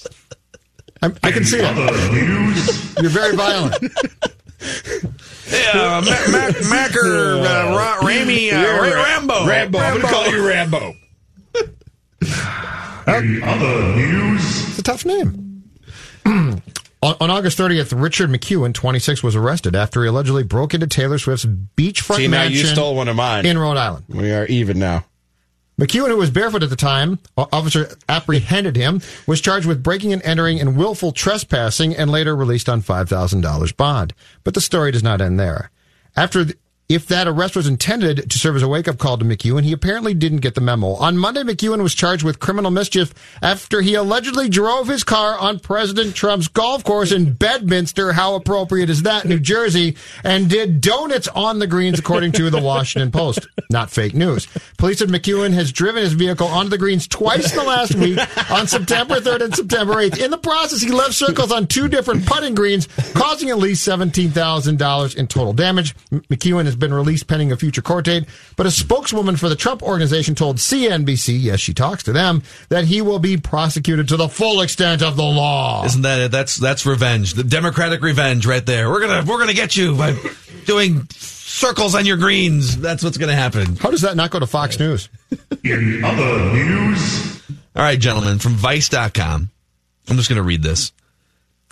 I, I can see it. You're very violent. yeah, Mac, Mac, Macker, uh, Ra- Ramy, uh, Ray Rambo. Rambo. I'm gonna call you Rambo. Other news. It's a tough name. on, on August 30th, Richard McEwen, 26, was arrested after he allegedly broke into Taylor Swift's beachfront See, now you mansion stole one of mine. in Rhode Island. We are even now. McEwen, who was barefoot at the time, officer apprehended him, was charged with breaking and entering and willful trespassing and later released on $5,000 bond. But the story does not end there. After, if that arrest was intended to serve as a wake-up call to McEwen, he apparently didn't get the memo. On Monday, McEwen was charged with criminal mischief after he allegedly drove his car on President Trump's golf course in Bedminster. How appropriate is that, New Jersey? And did donuts on the greens, according to the Washington Post. Not fake news. Police said McEwen has driven his vehicle onto the greens twice in the last week on September 3rd and September 8th. In the process, he left circles on two different putting greens, causing at least $17,000 in total damage. McEwen has been released pending a future court date, but a spokeswoman for the Trump organization told CNBC, yes, she talks to them, that he will be prosecuted to the full extent of the law. Isn't that it? That's that's revenge. The Democratic revenge right there. We're gonna we're gonna get you by doing circles on your greens. That's what's gonna happen. How does that not go to Fox News? In other news, All right, gentlemen, from Vice.com. I'm just gonna read this.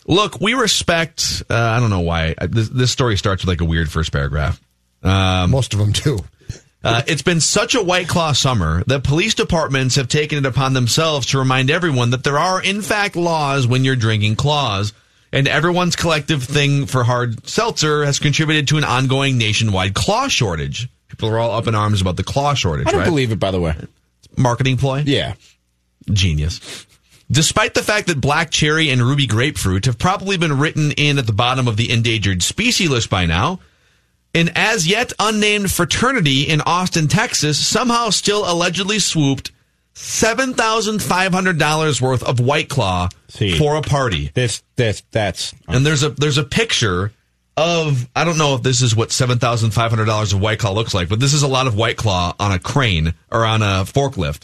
Look, we respect. Uh, I don't know why I- this, this story starts with like a weird first paragraph. Um, Most of them do. Uh, it's been such a White Claw summer that police departments have taken it upon themselves to remind everyone that there are, in fact, laws when you're drinking claws. And everyone's collective thing for hard seltzer has contributed to an ongoing nationwide claw shortage. People are all up in arms about the claw shortage, I don't right? believe it, by the way. Marketing ploy? Yeah. Genius. Despite the fact that black cherry and ruby grapefruit have probably been written in at the bottom of the endangered species list by now, an as yet unnamed fraternity in Austin, Texas somehow still allegedly swooped $7,500 worth of White Claw See. for a party. This, this, that's. And there's a there's a picture of I don't know if this is what seven thousand five hundred dollars of White Claw looks like, but this is a lot of White Claw on a crane or on a forklift.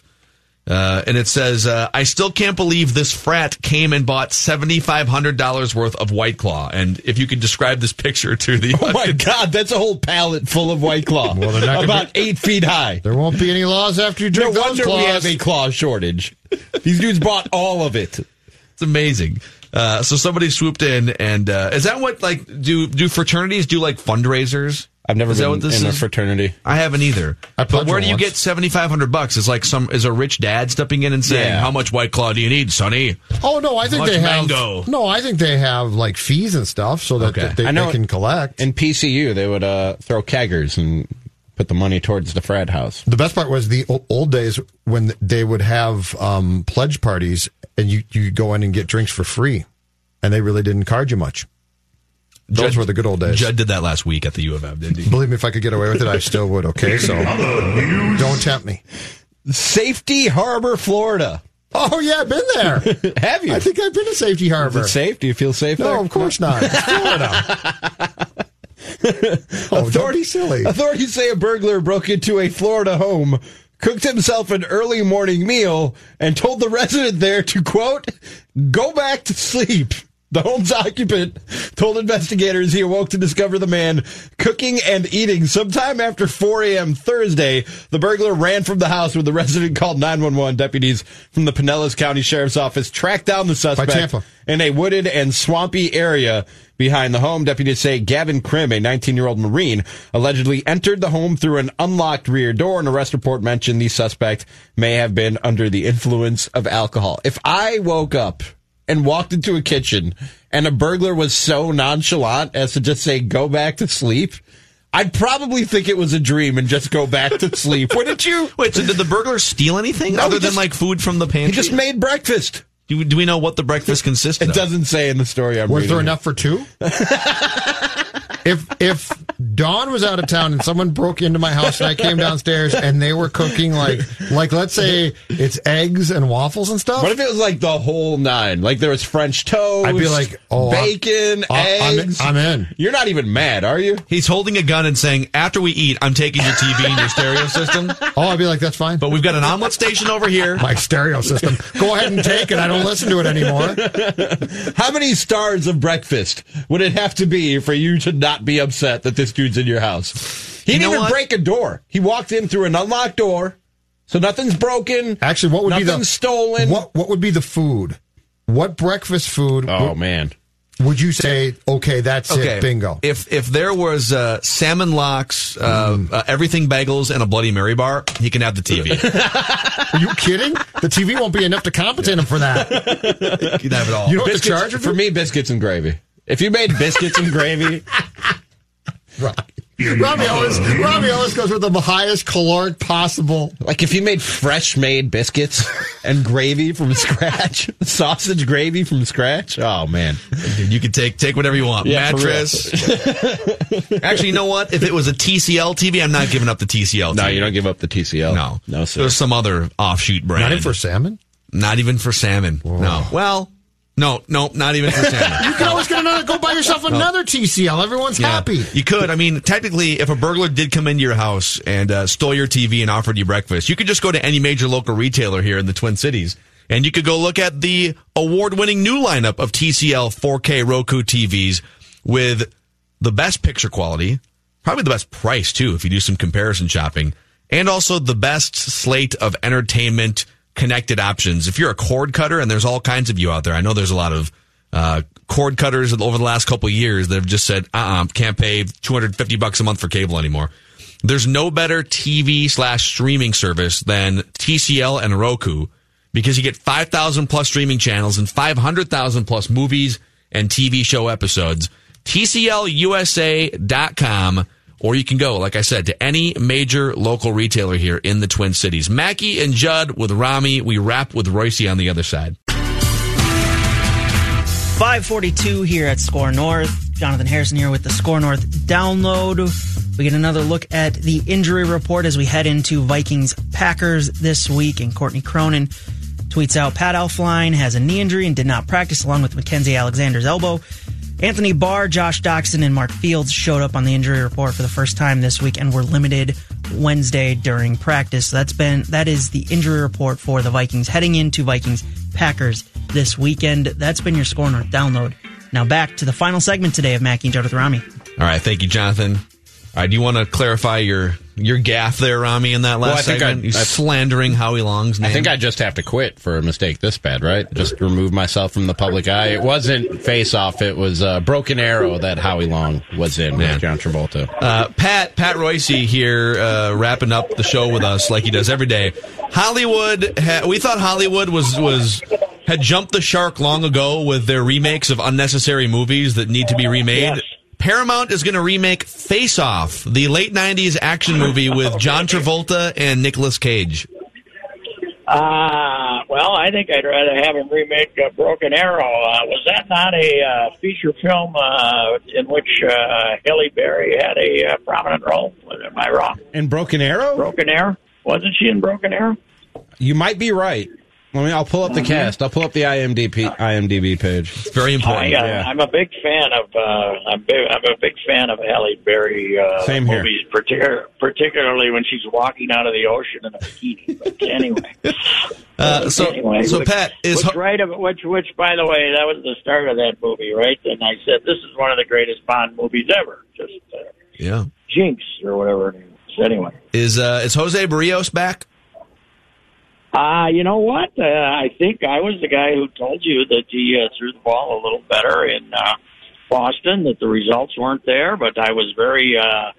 Uh, and it says, uh, "I still can't believe this frat came and bought seventy five hundred dollars worth of White Claw." And if you could describe this picture to the Oh my God, that's a whole pallet full of White Claw. Well, they're not gonna about eight feet high. There won't be any laws after you No drink those wonder claws. we have a claw shortage. These dudes bought all of it. It's amazing. Uh, so somebody swooped in, and uh, is that what like do do fraternities do like fundraisers I've never Is that been this in is? a fraternity. I haven't either. I but where do you once. get seventy five hundred bucks? Is like some is a rich dad stepping in and saying, Yeah. "How much White Claw do you need, Sonny?" Oh no, I think Much they have. No, I think they have like fees and stuff so that, Okay. that they, I know they can collect. In PCU, they would uh, throw keggers and put the money towards the frat house. The best part was the old days when they would have um, pledge parties and you you go in and get drinks for free, and they really didn't card you much. Those Judd- were the good old days. Judd did that last week at the U of M, didn't he? Believe me, if I could get away with it, I still would. Okay, so don't tempt me. Safety Harbor, Florida. Oh yeah, I've been there. Have you? I think I've been to Safety Is Harbor. it safe? Do you feel safe there? No, of course not. It's Florida. oh, don't silly. Authorities say a burglar broke into a Florida home, cooked himself an early morning meal, and told the resident there to, quote, go back to sleep. The home's occupant told investigators he awoke to discover the man cooking and eating sometime after 4 a.m. Thursday. The burglar ran from the house when the resident called 911. Deputies from the Pinellas County Sheriff's Office tracked down the suspect in a wooded and swampy area behind the home. Deputies say Gavin Krim, a 19 year old Marine, allegedly entered the home through an unlocked rear door. An arrest report mentioned the suspect may have been under the influence of alcohol. If I woke up and walked into a kitchen and a burglar was so nonchalant as to just say, go back to sleep, I'd probably think it was a dream and just go back to sleep. Wouldn't you? Wait, so did the burglar steal anything No, other he than like food from the pantry? He just made breakfast. Do, do we know what the breakfast consisted It of? It doesn't say in the story I'm Was there enough for two? if if Dawn was out of town and someone broke into my house and I came downstairs and they were cooking like like let's say it's eggs and waffles and stuff. What if it was like the whole nine? Like there was French toast, I'd be like, oh, I'm- bacon, I'm- eggs. I'm in. You're not even mad, are you? He's holding a gun and saying, "After we eat, I'm taking your TV and your stereo system." Oh, I'd be like, that's fine. But we've got an omelet station over here. My stereo system. Go ahead and take it. I don't listen to it anymore. How many stars of breakfast would it have to be for you to not be upset that this dude's in your house? He You didn't know even what? break a door. He walked in through an unlocked door, so nothing's broken. Actually, what would be the stolen. What what would be the food? What breakfast food Oh would, man, would you say? Okay, that's Okay, it. Bingo. If if there was uh, salmon lox, uh, Mm. uh, everything bagels, and a Bloody Mary bar, he can have the TV. Are you kidding? The TV won't be enough to compensate him for that. he can have it all. You know what the biscuits, charge for me? Biscuits and gravy. If you made biscuits and gravy, Robbie always Robbie always goes with the highest caloric possible. like if you made fresh made biscuits and gravy from scratch, sausage gravy from scratch. Oh man, Dude, you can take take whatever you want. Yeah. Mattress. Actually, you know what? If it was a TCL TV, I'm not giving up the TCL. no, you don't give up the TCL. No, no, sir. There's some other offshoot brand. Not even for salmon. Not even for salmon. No. Well, no, no, not even for salmon. You can always get another. Go buy yourself another TCL. Everyone's Yeah. happy. You could. I mean, technically, if a burglar did come into your house and uh, stole your TV and offered you breakfast, you could just go to any major local retailer here in the Twin Cities and you could go look at the award winning new lineup of TCL 4K Roku TVs with the best picture quality, probably the best price too, if you do some comparison shopping, and also the best slate of entertainment connected options. If you're a cord cutter, and there's all kinds of you out there, I know there's a lot of uh, cord cutters over the last couple years that have just said, uh-uh, can't pay 250 bucks a month for cable anymore. There's no better TV slash streaming service than TCL and Roku because you get 5,000 plus streaming channels and 500,000 plus movies and TV show episodes. TCLUSA.com or you can go, like I said, to any major local retailer here in the Twin Cities. Mackey and Judd with Rami. We wrap with Royce on the other side. 542 here at SKOR North. Jonathan Harrison here with the SKOR North download. We get another look at the injury report as we head into Vikings Packers this week. And Courtney Cronin tweets out Pat Elflein has a knee injury and did not practice, along with Mackensie Alexander's elbow. Anthony Barr, Josh Doxson, and Mark Fields showed up on the injury report for the first time this week and were limited Wednesday during practice. So that's been that is the injury report for the Vikings heading into Vikings Packers this weekend. That's been your SKOR North download. Now back to the final segment today of Mackey and with Rami. All right. Thank you, Jonathan. All right. Do you want to clarify your your gaffe there, Rami, in that Well, I last think segment? I- I- slandering Howie Long's name. I think I just have to quit for a mistake this bad, right? Just remove myself from the public eye. It wasn't Face Off. It was uh, Broken Arrow that Howie Long was in with John Travolta. Uh, Pat Pat Royce here, uh, wrapping up the show with us like he does every day. Hollywood, ha- we thought Hollywood was was had jumped the shark long ago with their remakes of unnecessary movies that need to be remade. Paramount is going to remake Face Off, the late '90s action movie with John Travolta and Nicolas Cage. Uh, well, I think I'd rather have him remake uh, Broken Arrow. Uh, was that not a uh, feature film uh, in which uh, Halle Berry had a uh, prominent role? Am I wrong? In Broken Arrow? Broken Arrow? Wasn't she in Broken Arrow? You might be right. Let me. I'll pull up the cast. I'll pull up the IMDb IMDb page. It's very I, uh, I'm a big fan of uh, I'm, big, I'm a big fan of Halle Berry uh, Same here. movies, particular, particularly when she's walking out of the ocean in a bikini. But anyway, Uh, so, anyway, so which, Pat is which right of which which by the way that was the start of that movie, right? And I said this is one of the greatest Bond movies ever. Just uh, yeah Jinx or whatever. It is. Anyway, is uh, is Jose Berrios back? Uh, you know what? Uh, I think I was the guy who told you that he uh, threw the ball a little better in uh, Boston. That the results weren't there, but I was very uh,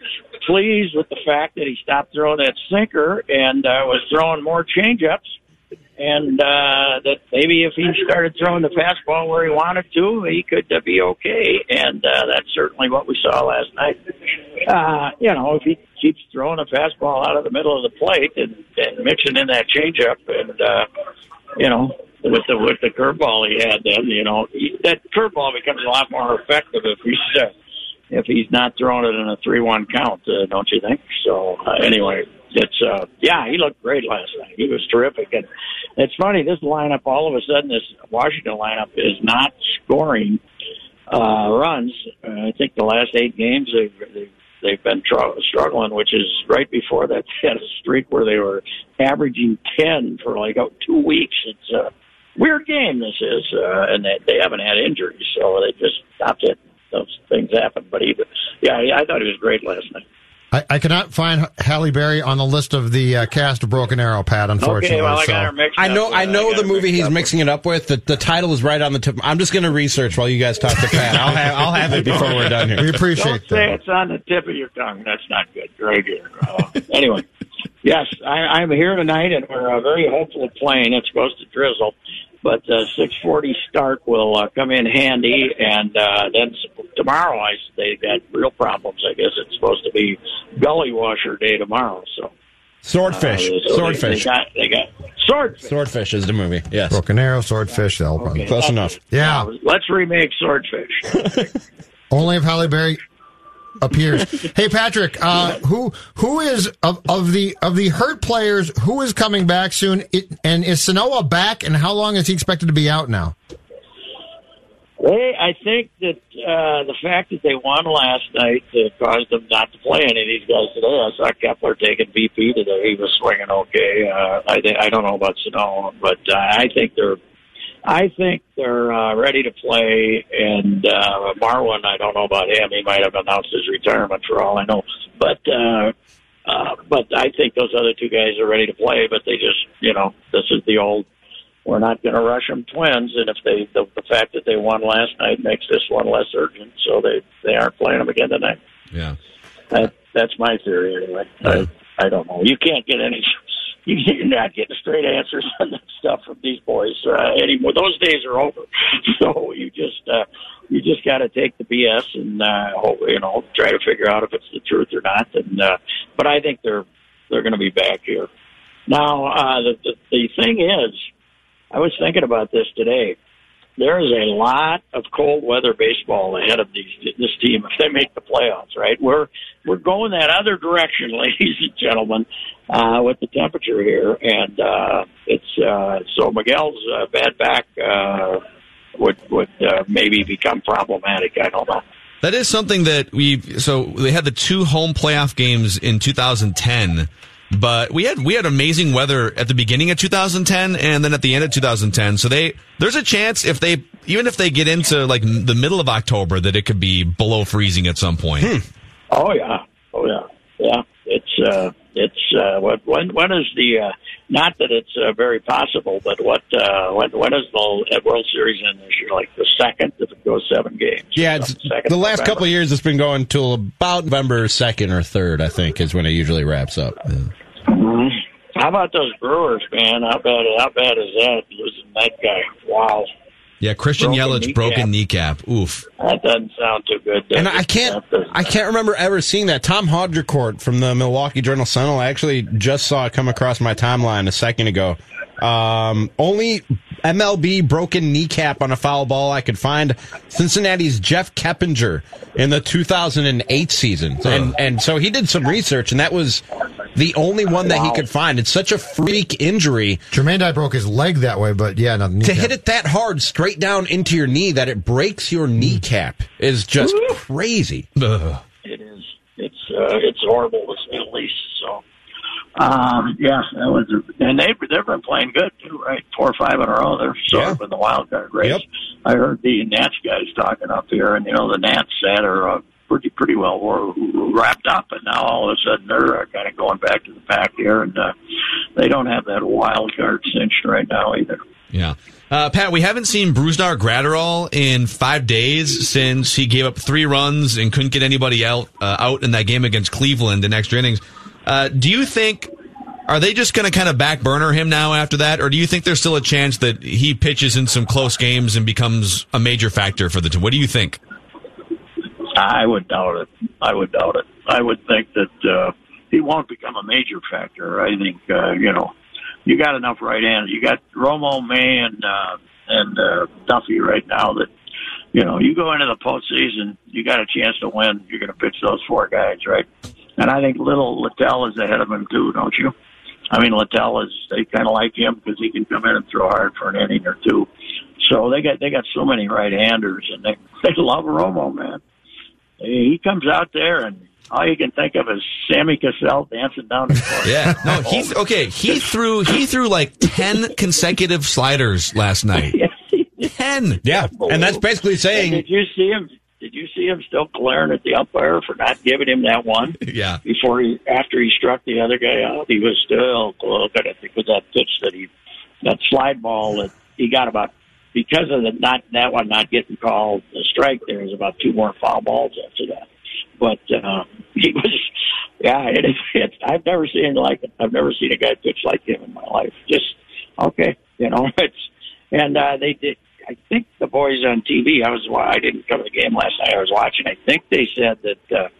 pleased with the fact that he stopped throwing that sinker and uh, was throwing more changeups. And uh, that maybe if he started throwing the fastball where he wanted to, he could uh, be okay. And uh, that's certainly what we saw last night. Uh, you know, if he keeps throwing a fastball out of the middle of the plate and, and mixing in that changeup, and uh, you know, with the with the curveball he had, then you know he, that curveball becomes a lot more effective if he's uh, if he's not throwing it in a three-one count, uh, don't you think? So uh, anyway, it's uh, yeah, he looked great last night. He was terrific, and it's funny this lineup. All of a sudden, this Washington lineup is not scoring uh, runs. Uh, I think the last eight games they've they've, they've been tr- struggling, which is right before that they had a streak where they were averaging ten for like oh, two weeks. It's a weird game. This is, uh, and they, they haven't had injuries, so they just stopped it. Those things happen, but he, yeah, I thought he was great last night. I, I cannot find Halle Berry on the list of the uh, cast of Broken Arrow, Pat. Unfortunately, Okay, well, I so. got I know. I know got the movie he's up. mixing it up with. The, the title is right on the tip. I'm just going to research while you guys talk to Pat. I'll have. I'll have it before we're done here. we appreciate. Don't appreciate say that. it's on the tip of your tongue. That's not good. Right here. Uh, anyway, yes, I, I'm here tonight, and we're uh, very hopeful of playing. It's supposed to drizzle, but uh, 6:40 start will uh, come in handy. And uh, then tomorrow, I they got real problems. I guess it's supposed to be gully washer day tomorrow. So Swordfish. uh, so Swordfish. They, they got they got swordfish. Swordfish is the movie. Yes. Broken Arrow, Swordfish, that'll probably. Close enough. Yeah, Let's remake swordfish. only if Halle Berry appears. hey, Patrick, uh, who who is of, of the of the hurt players? Who is coming back soon? It, and is Sano back? And how long is he expected to be out now? They, I think that uh, the fact that they won last night uh, caused them not to play any of these guys today. I saw Kepler taking BP today; he was swinging okay. Uh, I, thi- I don't know about Sano, but uh, I think they're, I think they're uh, ready to play. And uh, Marwin, I don't know about him; he might have announced his retirement for all I know. But uh, uh, but I think those other two guys are ready to play. But they just, you know, this is the old we're not going to rush them twins. And if they, the, the fact that they won last night makes this one less urgent, so they they aren't playing them again tonight. Yeah. That that's my theory anyway. I, I don't know. You can't get any. You're not getting straight answers on that stuff from these boys uh, anymore. Those days are over. So you just uh, you just got to take the BS and uh, hope, you know try to figure out if it's the truth or not. And uh, but I think they're they're going to be back here. Now uh, the, the the thing is, I was thinking about this today. There is a lot of cold weather baseball ahead of these this team if they make the playoffs. Right, we're we're going that other direction, ladies and gentlemen, uh, with the temperature here, and uh, it's uh, so Miguel's uh, bad back uh, would would uh, maybe become problematic. I don't know. That is something that we so they had the two home playoff games in 2010, but we had we had amazing weather at the beginning of 2010 and then at the end of 2010. So they there's a chance if they even if they get into like the middle of October that it could be below freezing at some point. Oh yeah, oh yeah, yeah. It's uh, it's uh, what when when is the uh, not that it's uh, very possible, but what uh, when when is the World Series in this year? Like the second if it goes seven games. Yeah, it's, Second the last November. couple of years it's been going till about November second or third. I think is when it usually wraps up. Mhm. How about those Brewers, man? How bad how bad is that losing that guy? Wow, Yeah, Christian Broken Yelich kneecap. broken kneecap. Oof. that doesn't sound too good. does And it? I can't, I can't remember ever seeing that. Tom Haudricourt from the Milwaukee Journal Sentinel. I actually just saw it come across my timeline a second ago. Um, only MLB broken kneecap on a foul ball I could find. Cincinnati's Jeff Keppinger in the 2008 season, and and so he did some research, and that was the only one that he could find. It's such a freak injury Jermaine Dye broke his leg that way, but yeah, no, to hit it that hard straight down into your knee that it breaks your kneecap is just crazy. Ugh. It is. It's uh, it's horrible to say the least. So, um, yeah, that was, and they've they've been playing good too, right? Four or five in a row. They're sort Yeah. of in the wild card race. Yep. I heard the Nats guys talking up here, and you know the Nats that are uh, pretty pretty well wrapped up, and now all of a sudden they're uh, kind of going back to the pack here, and uh, they don't have that wild card cinched right now either. Yeah. Uh, Pat, we haven't seen Brusdar Graterol in five days since he gave up three runs and couldn't get anybody out uh, out in that game against Cleveland in extra innings. Uh, do you think are they just going to kind of back burner him now after that, or do you think there's still a chance that he pitches in some close games and becomes a major factor for the team? What do you think? I would doubt it. I would doubt it. I would think that uh, he won't become a major factor. I think uh, you know you got enough right handers. You got Romo, May, and uh, and uh, Duffy right now. That you know you go into the postseason, you got a chance to win. You're going to pitch those four guys, right? And I think little Littell is ahead of him too, don't you? I mean, Littell is they kind of like him because he can come in and throw hard for an inning or two. So they got they got so many right handers, and they they love Romo, man. He comes out there, and all you can think of is Sammy Cassell dancing down the court. Yeah, no, he's okay. He threw he threw like ten consecutive sliders last night. Ten. Yeah, and that's basically And saying did you see him? Did you see him still glaring at the umpire for not giving him that one Yeah. before he after he struck the other guy out? He was still looking at it with that pitch that he that slide ball that he got about because of the not that one not getting called the strike. There was about two more foul balls after that. But uh, he was, yeah. It, it, I've never seen like. I've never seen a guy pitch like him in my life. Just okay, you know. It's and uh, they did. I think boys on TV. I was. why I didn't cover the game last night. I was watching. I think they said that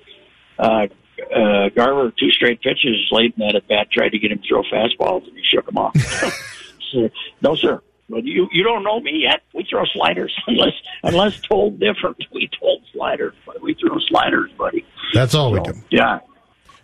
uh, uh, uh, Garver two straight pitches late in that at bat tried to get him to throw fastballs and he shook him off. so, no, sir. But you you don't know me yet. We throw sliders unless unless told different. We told sliders, but we throw sliders, buddy. That's all we do. Yeah.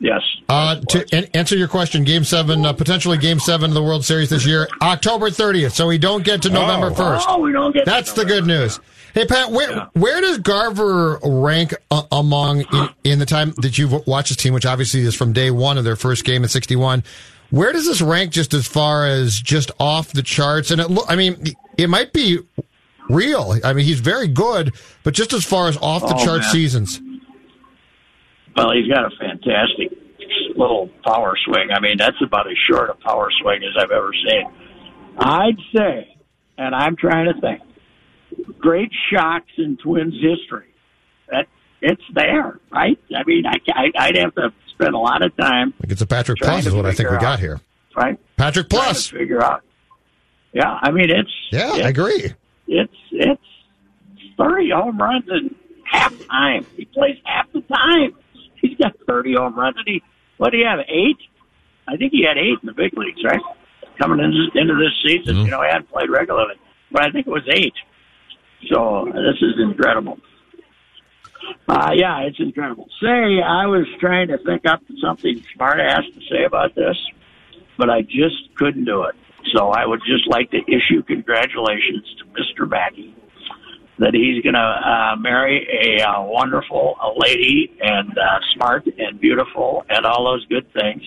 Yes. Uh, to an- answer your question, Game Seven, uh, potentially Game Seven of the World Series this year, October 30th. So we don't get to November 1st. Oh, we don't get. to That's the good news. Hey Pat, where where does Garver rank uh, among in, in the time that you've watched this team, which obviously is from day one of their first game in '61? Where does this rank just as far as just off the charts? And it, lo- I mean, it might be real. I mean, he's very good, but just as far as off the Oh, chart seasons, Well, he's got a fantastic little power swing. I mean, that's about as short a power swing as I've ever seen. I'd say, and I'm trying to think, great shocks in Twins history. That it's there, right? I mean, I, I I'd have to spend a lot of time, like it's a Patrick Plus is what I think we got here. right? Patrick Plus. figure out. Yeah, I mean, it's Yeah, it's, I agree. It's it's thirty home runs in half time. He plays half the time. He's got thirty home runs. And he what do you have? Eight? I think he had eight in the big leagues, right? Coming into, into this season, you know, he hadn't played regularly, but I think it was eight. So this is incredible. Uh, yeah, it's incredible. Say, I was trying to think up something smart ass to say about this, but I just couldn't do it. So I would just like to issue congratulations to Mr. Mackey that he's going to uh, marry a uh, wonderful a lady and uh, smart and beautiful and all those good things.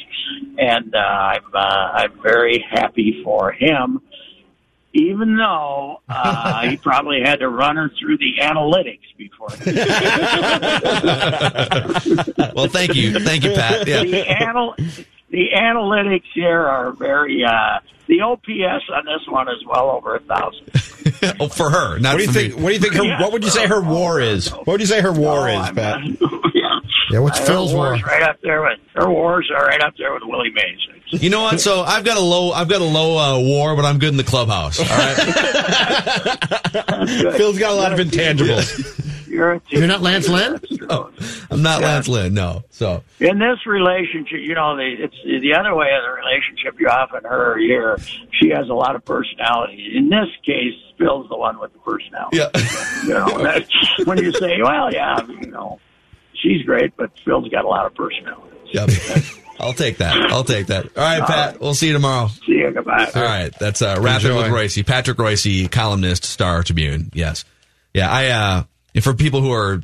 And uh, I'm uh, I'm very happy for him. even though uh, he probably had to run her through the analytics before. well, thank you, thank you, Pat. Yeah. The, anal- the analytics here are very. Uh, the OPS on this one is well over a thousand. oh, for her, not what do you for think? me. What do you think? Her, what would you say her war is? What would you say her war is, Pat? Yeah, yeah, what's Her Phil's war? wars right up there with her wars are right up there with Willie Mays. You know what? So I've got a low, I've got a low uh, war, but I'm good in the clubhouse. All right. Phil's got a lot of intangibles. You're, You're not Lance Lynn? Oh, I'm not Lance Lynn. No. So in this relationship, you know, the, it's the other way of the relationship. You often her here. She has a lot of personality. In this case, Phil's the one with the personality. Yeah. You know, that's when you say, "Well, yeah, you know, she's great," but Phil's got a lot of personality. Yep. I'll take that. I'll take that. All right, Pat. We'll see you tomorrow. See you. Goodbye. All right. That's uh, Rapid with Reusse. Patrick Reusse, columnist, Star Tribune. Yes. Yeah. I. uh For people who are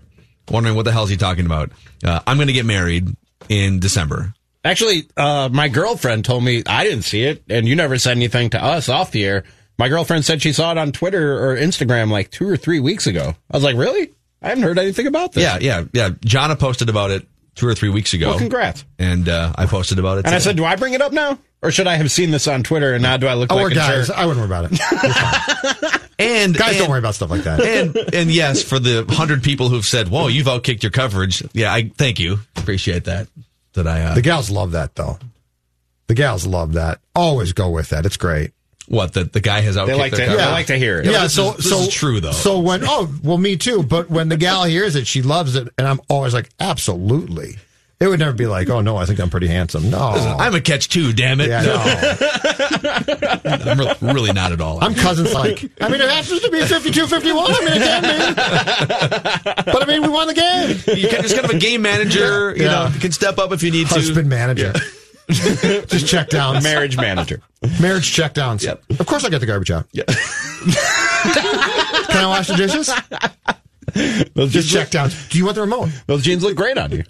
wondering what the hell is he talking about, uh, I'm going to get married in December. Actually, uh, my girlfriend told me I didn't see it, and you never said anything to us off the air. My girlfriend said she saw it on Twitter or Instagram like two or three weeks ago. I was like, really? I haven't heard anything about this. Yeah. Yeah. Yeah. Jonna posted about it two or three weeks ago. Well, congrats. And uh, I posted about it. And I said, do I bring it up now? Or should I have seen this on Twitter and now do I look Oh, like we're a guys. jerk? I wouldn't worry about it. and Guys, and- don't worry about stuff like that. and and yes, for the hundred people who've said, "Whoa, you've outkicked your coverage." Yeah, I thank you, appreciate that. That I uh, The gals love that, though. The gals love that. Always go with that. It's great. What that the guy has outkicked like their to- coverage. they like to hear it. Yeah, Yeah, but this so is, this so is true though. So when oh well, me too. But when the gal hears it, she loves it, and I'm always like, absolutely. It would never be like, oh no, I think I'm pretty handsome. No, I'm a catch too. Damn it! yeah, no. I'm re- really not at all. I'm cousins like. I mean, it happens to be 52 51. I mean, it can be. But I mean, we won the game. you can, just kind of a game manager. You Yeah. know, you can step up if you need to. Husband to. manager. Just check down. Marriage manager. Marriage check downs. Yep. Of course, I get the garbage out. Yeah. Can I wash the dishes? Those Just check down. Do you want the remote? those jeans look great on you.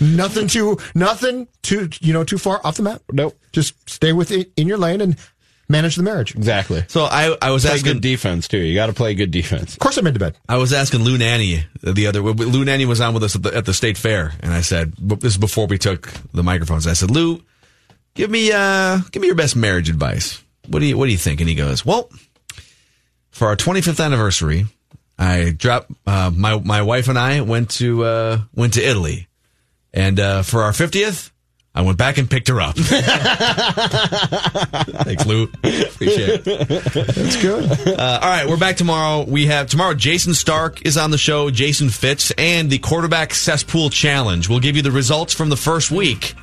Nothing too, nothing too, you know, too far off the map. Nope. Just stay with it in your lane and manage the marriage. Exactly. So I, I was Play asking good defense, too. You got to play good defense. Of course, I'm into bed. I was asking Lou Nanne the other. Lou Nanne was on with us at the, at the state fair, and I said this is before we took the microphones. I said, Lou, give me uh, give me your best marriage advice. What do you What do you think? And he goes, Well, for our 25th anniversary, I dropped uh, my my wife and I went to uh, went to Italy, and uh, for our 50th. I went back and picked her up. Thanks, Lou. Appreciate it. That's good. Uh, all right, we're back tomorrow. We have tomorrow. Jayson Stark is on the show. Jason Fitz and the quarterback cesspool challenge. We'll give you the results from the first week,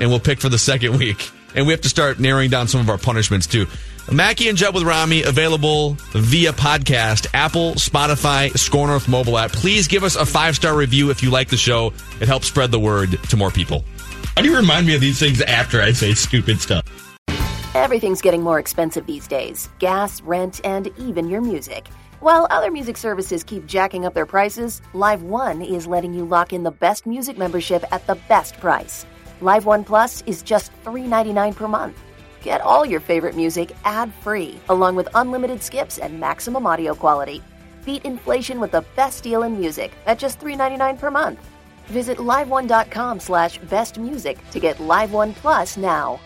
and we'll pick for the second week. And we have to start narrowing down some of our punishments too. Mackey and Judd with Rami available via podcast, Apple, Spotify, SKOR North mobile app. Please give us a five star review if you like the show. It helps spread the word to more people. How do you remind me of these things after I say stupid stuff? Everything's getting more expensive these days gas, rent, and even your music. While other music services keep jacking up their prices, LiveOne is letting you lock in the best music membership at the best price. LiveOne Plus is just $3.99 per month. Get all your favorite music ad free, along with unlimited skips and maximum audio quality. Beat inflation with the best deal in music at just $3.99 per month. Visit liveone.com slash best music to get LiveOne Plus now.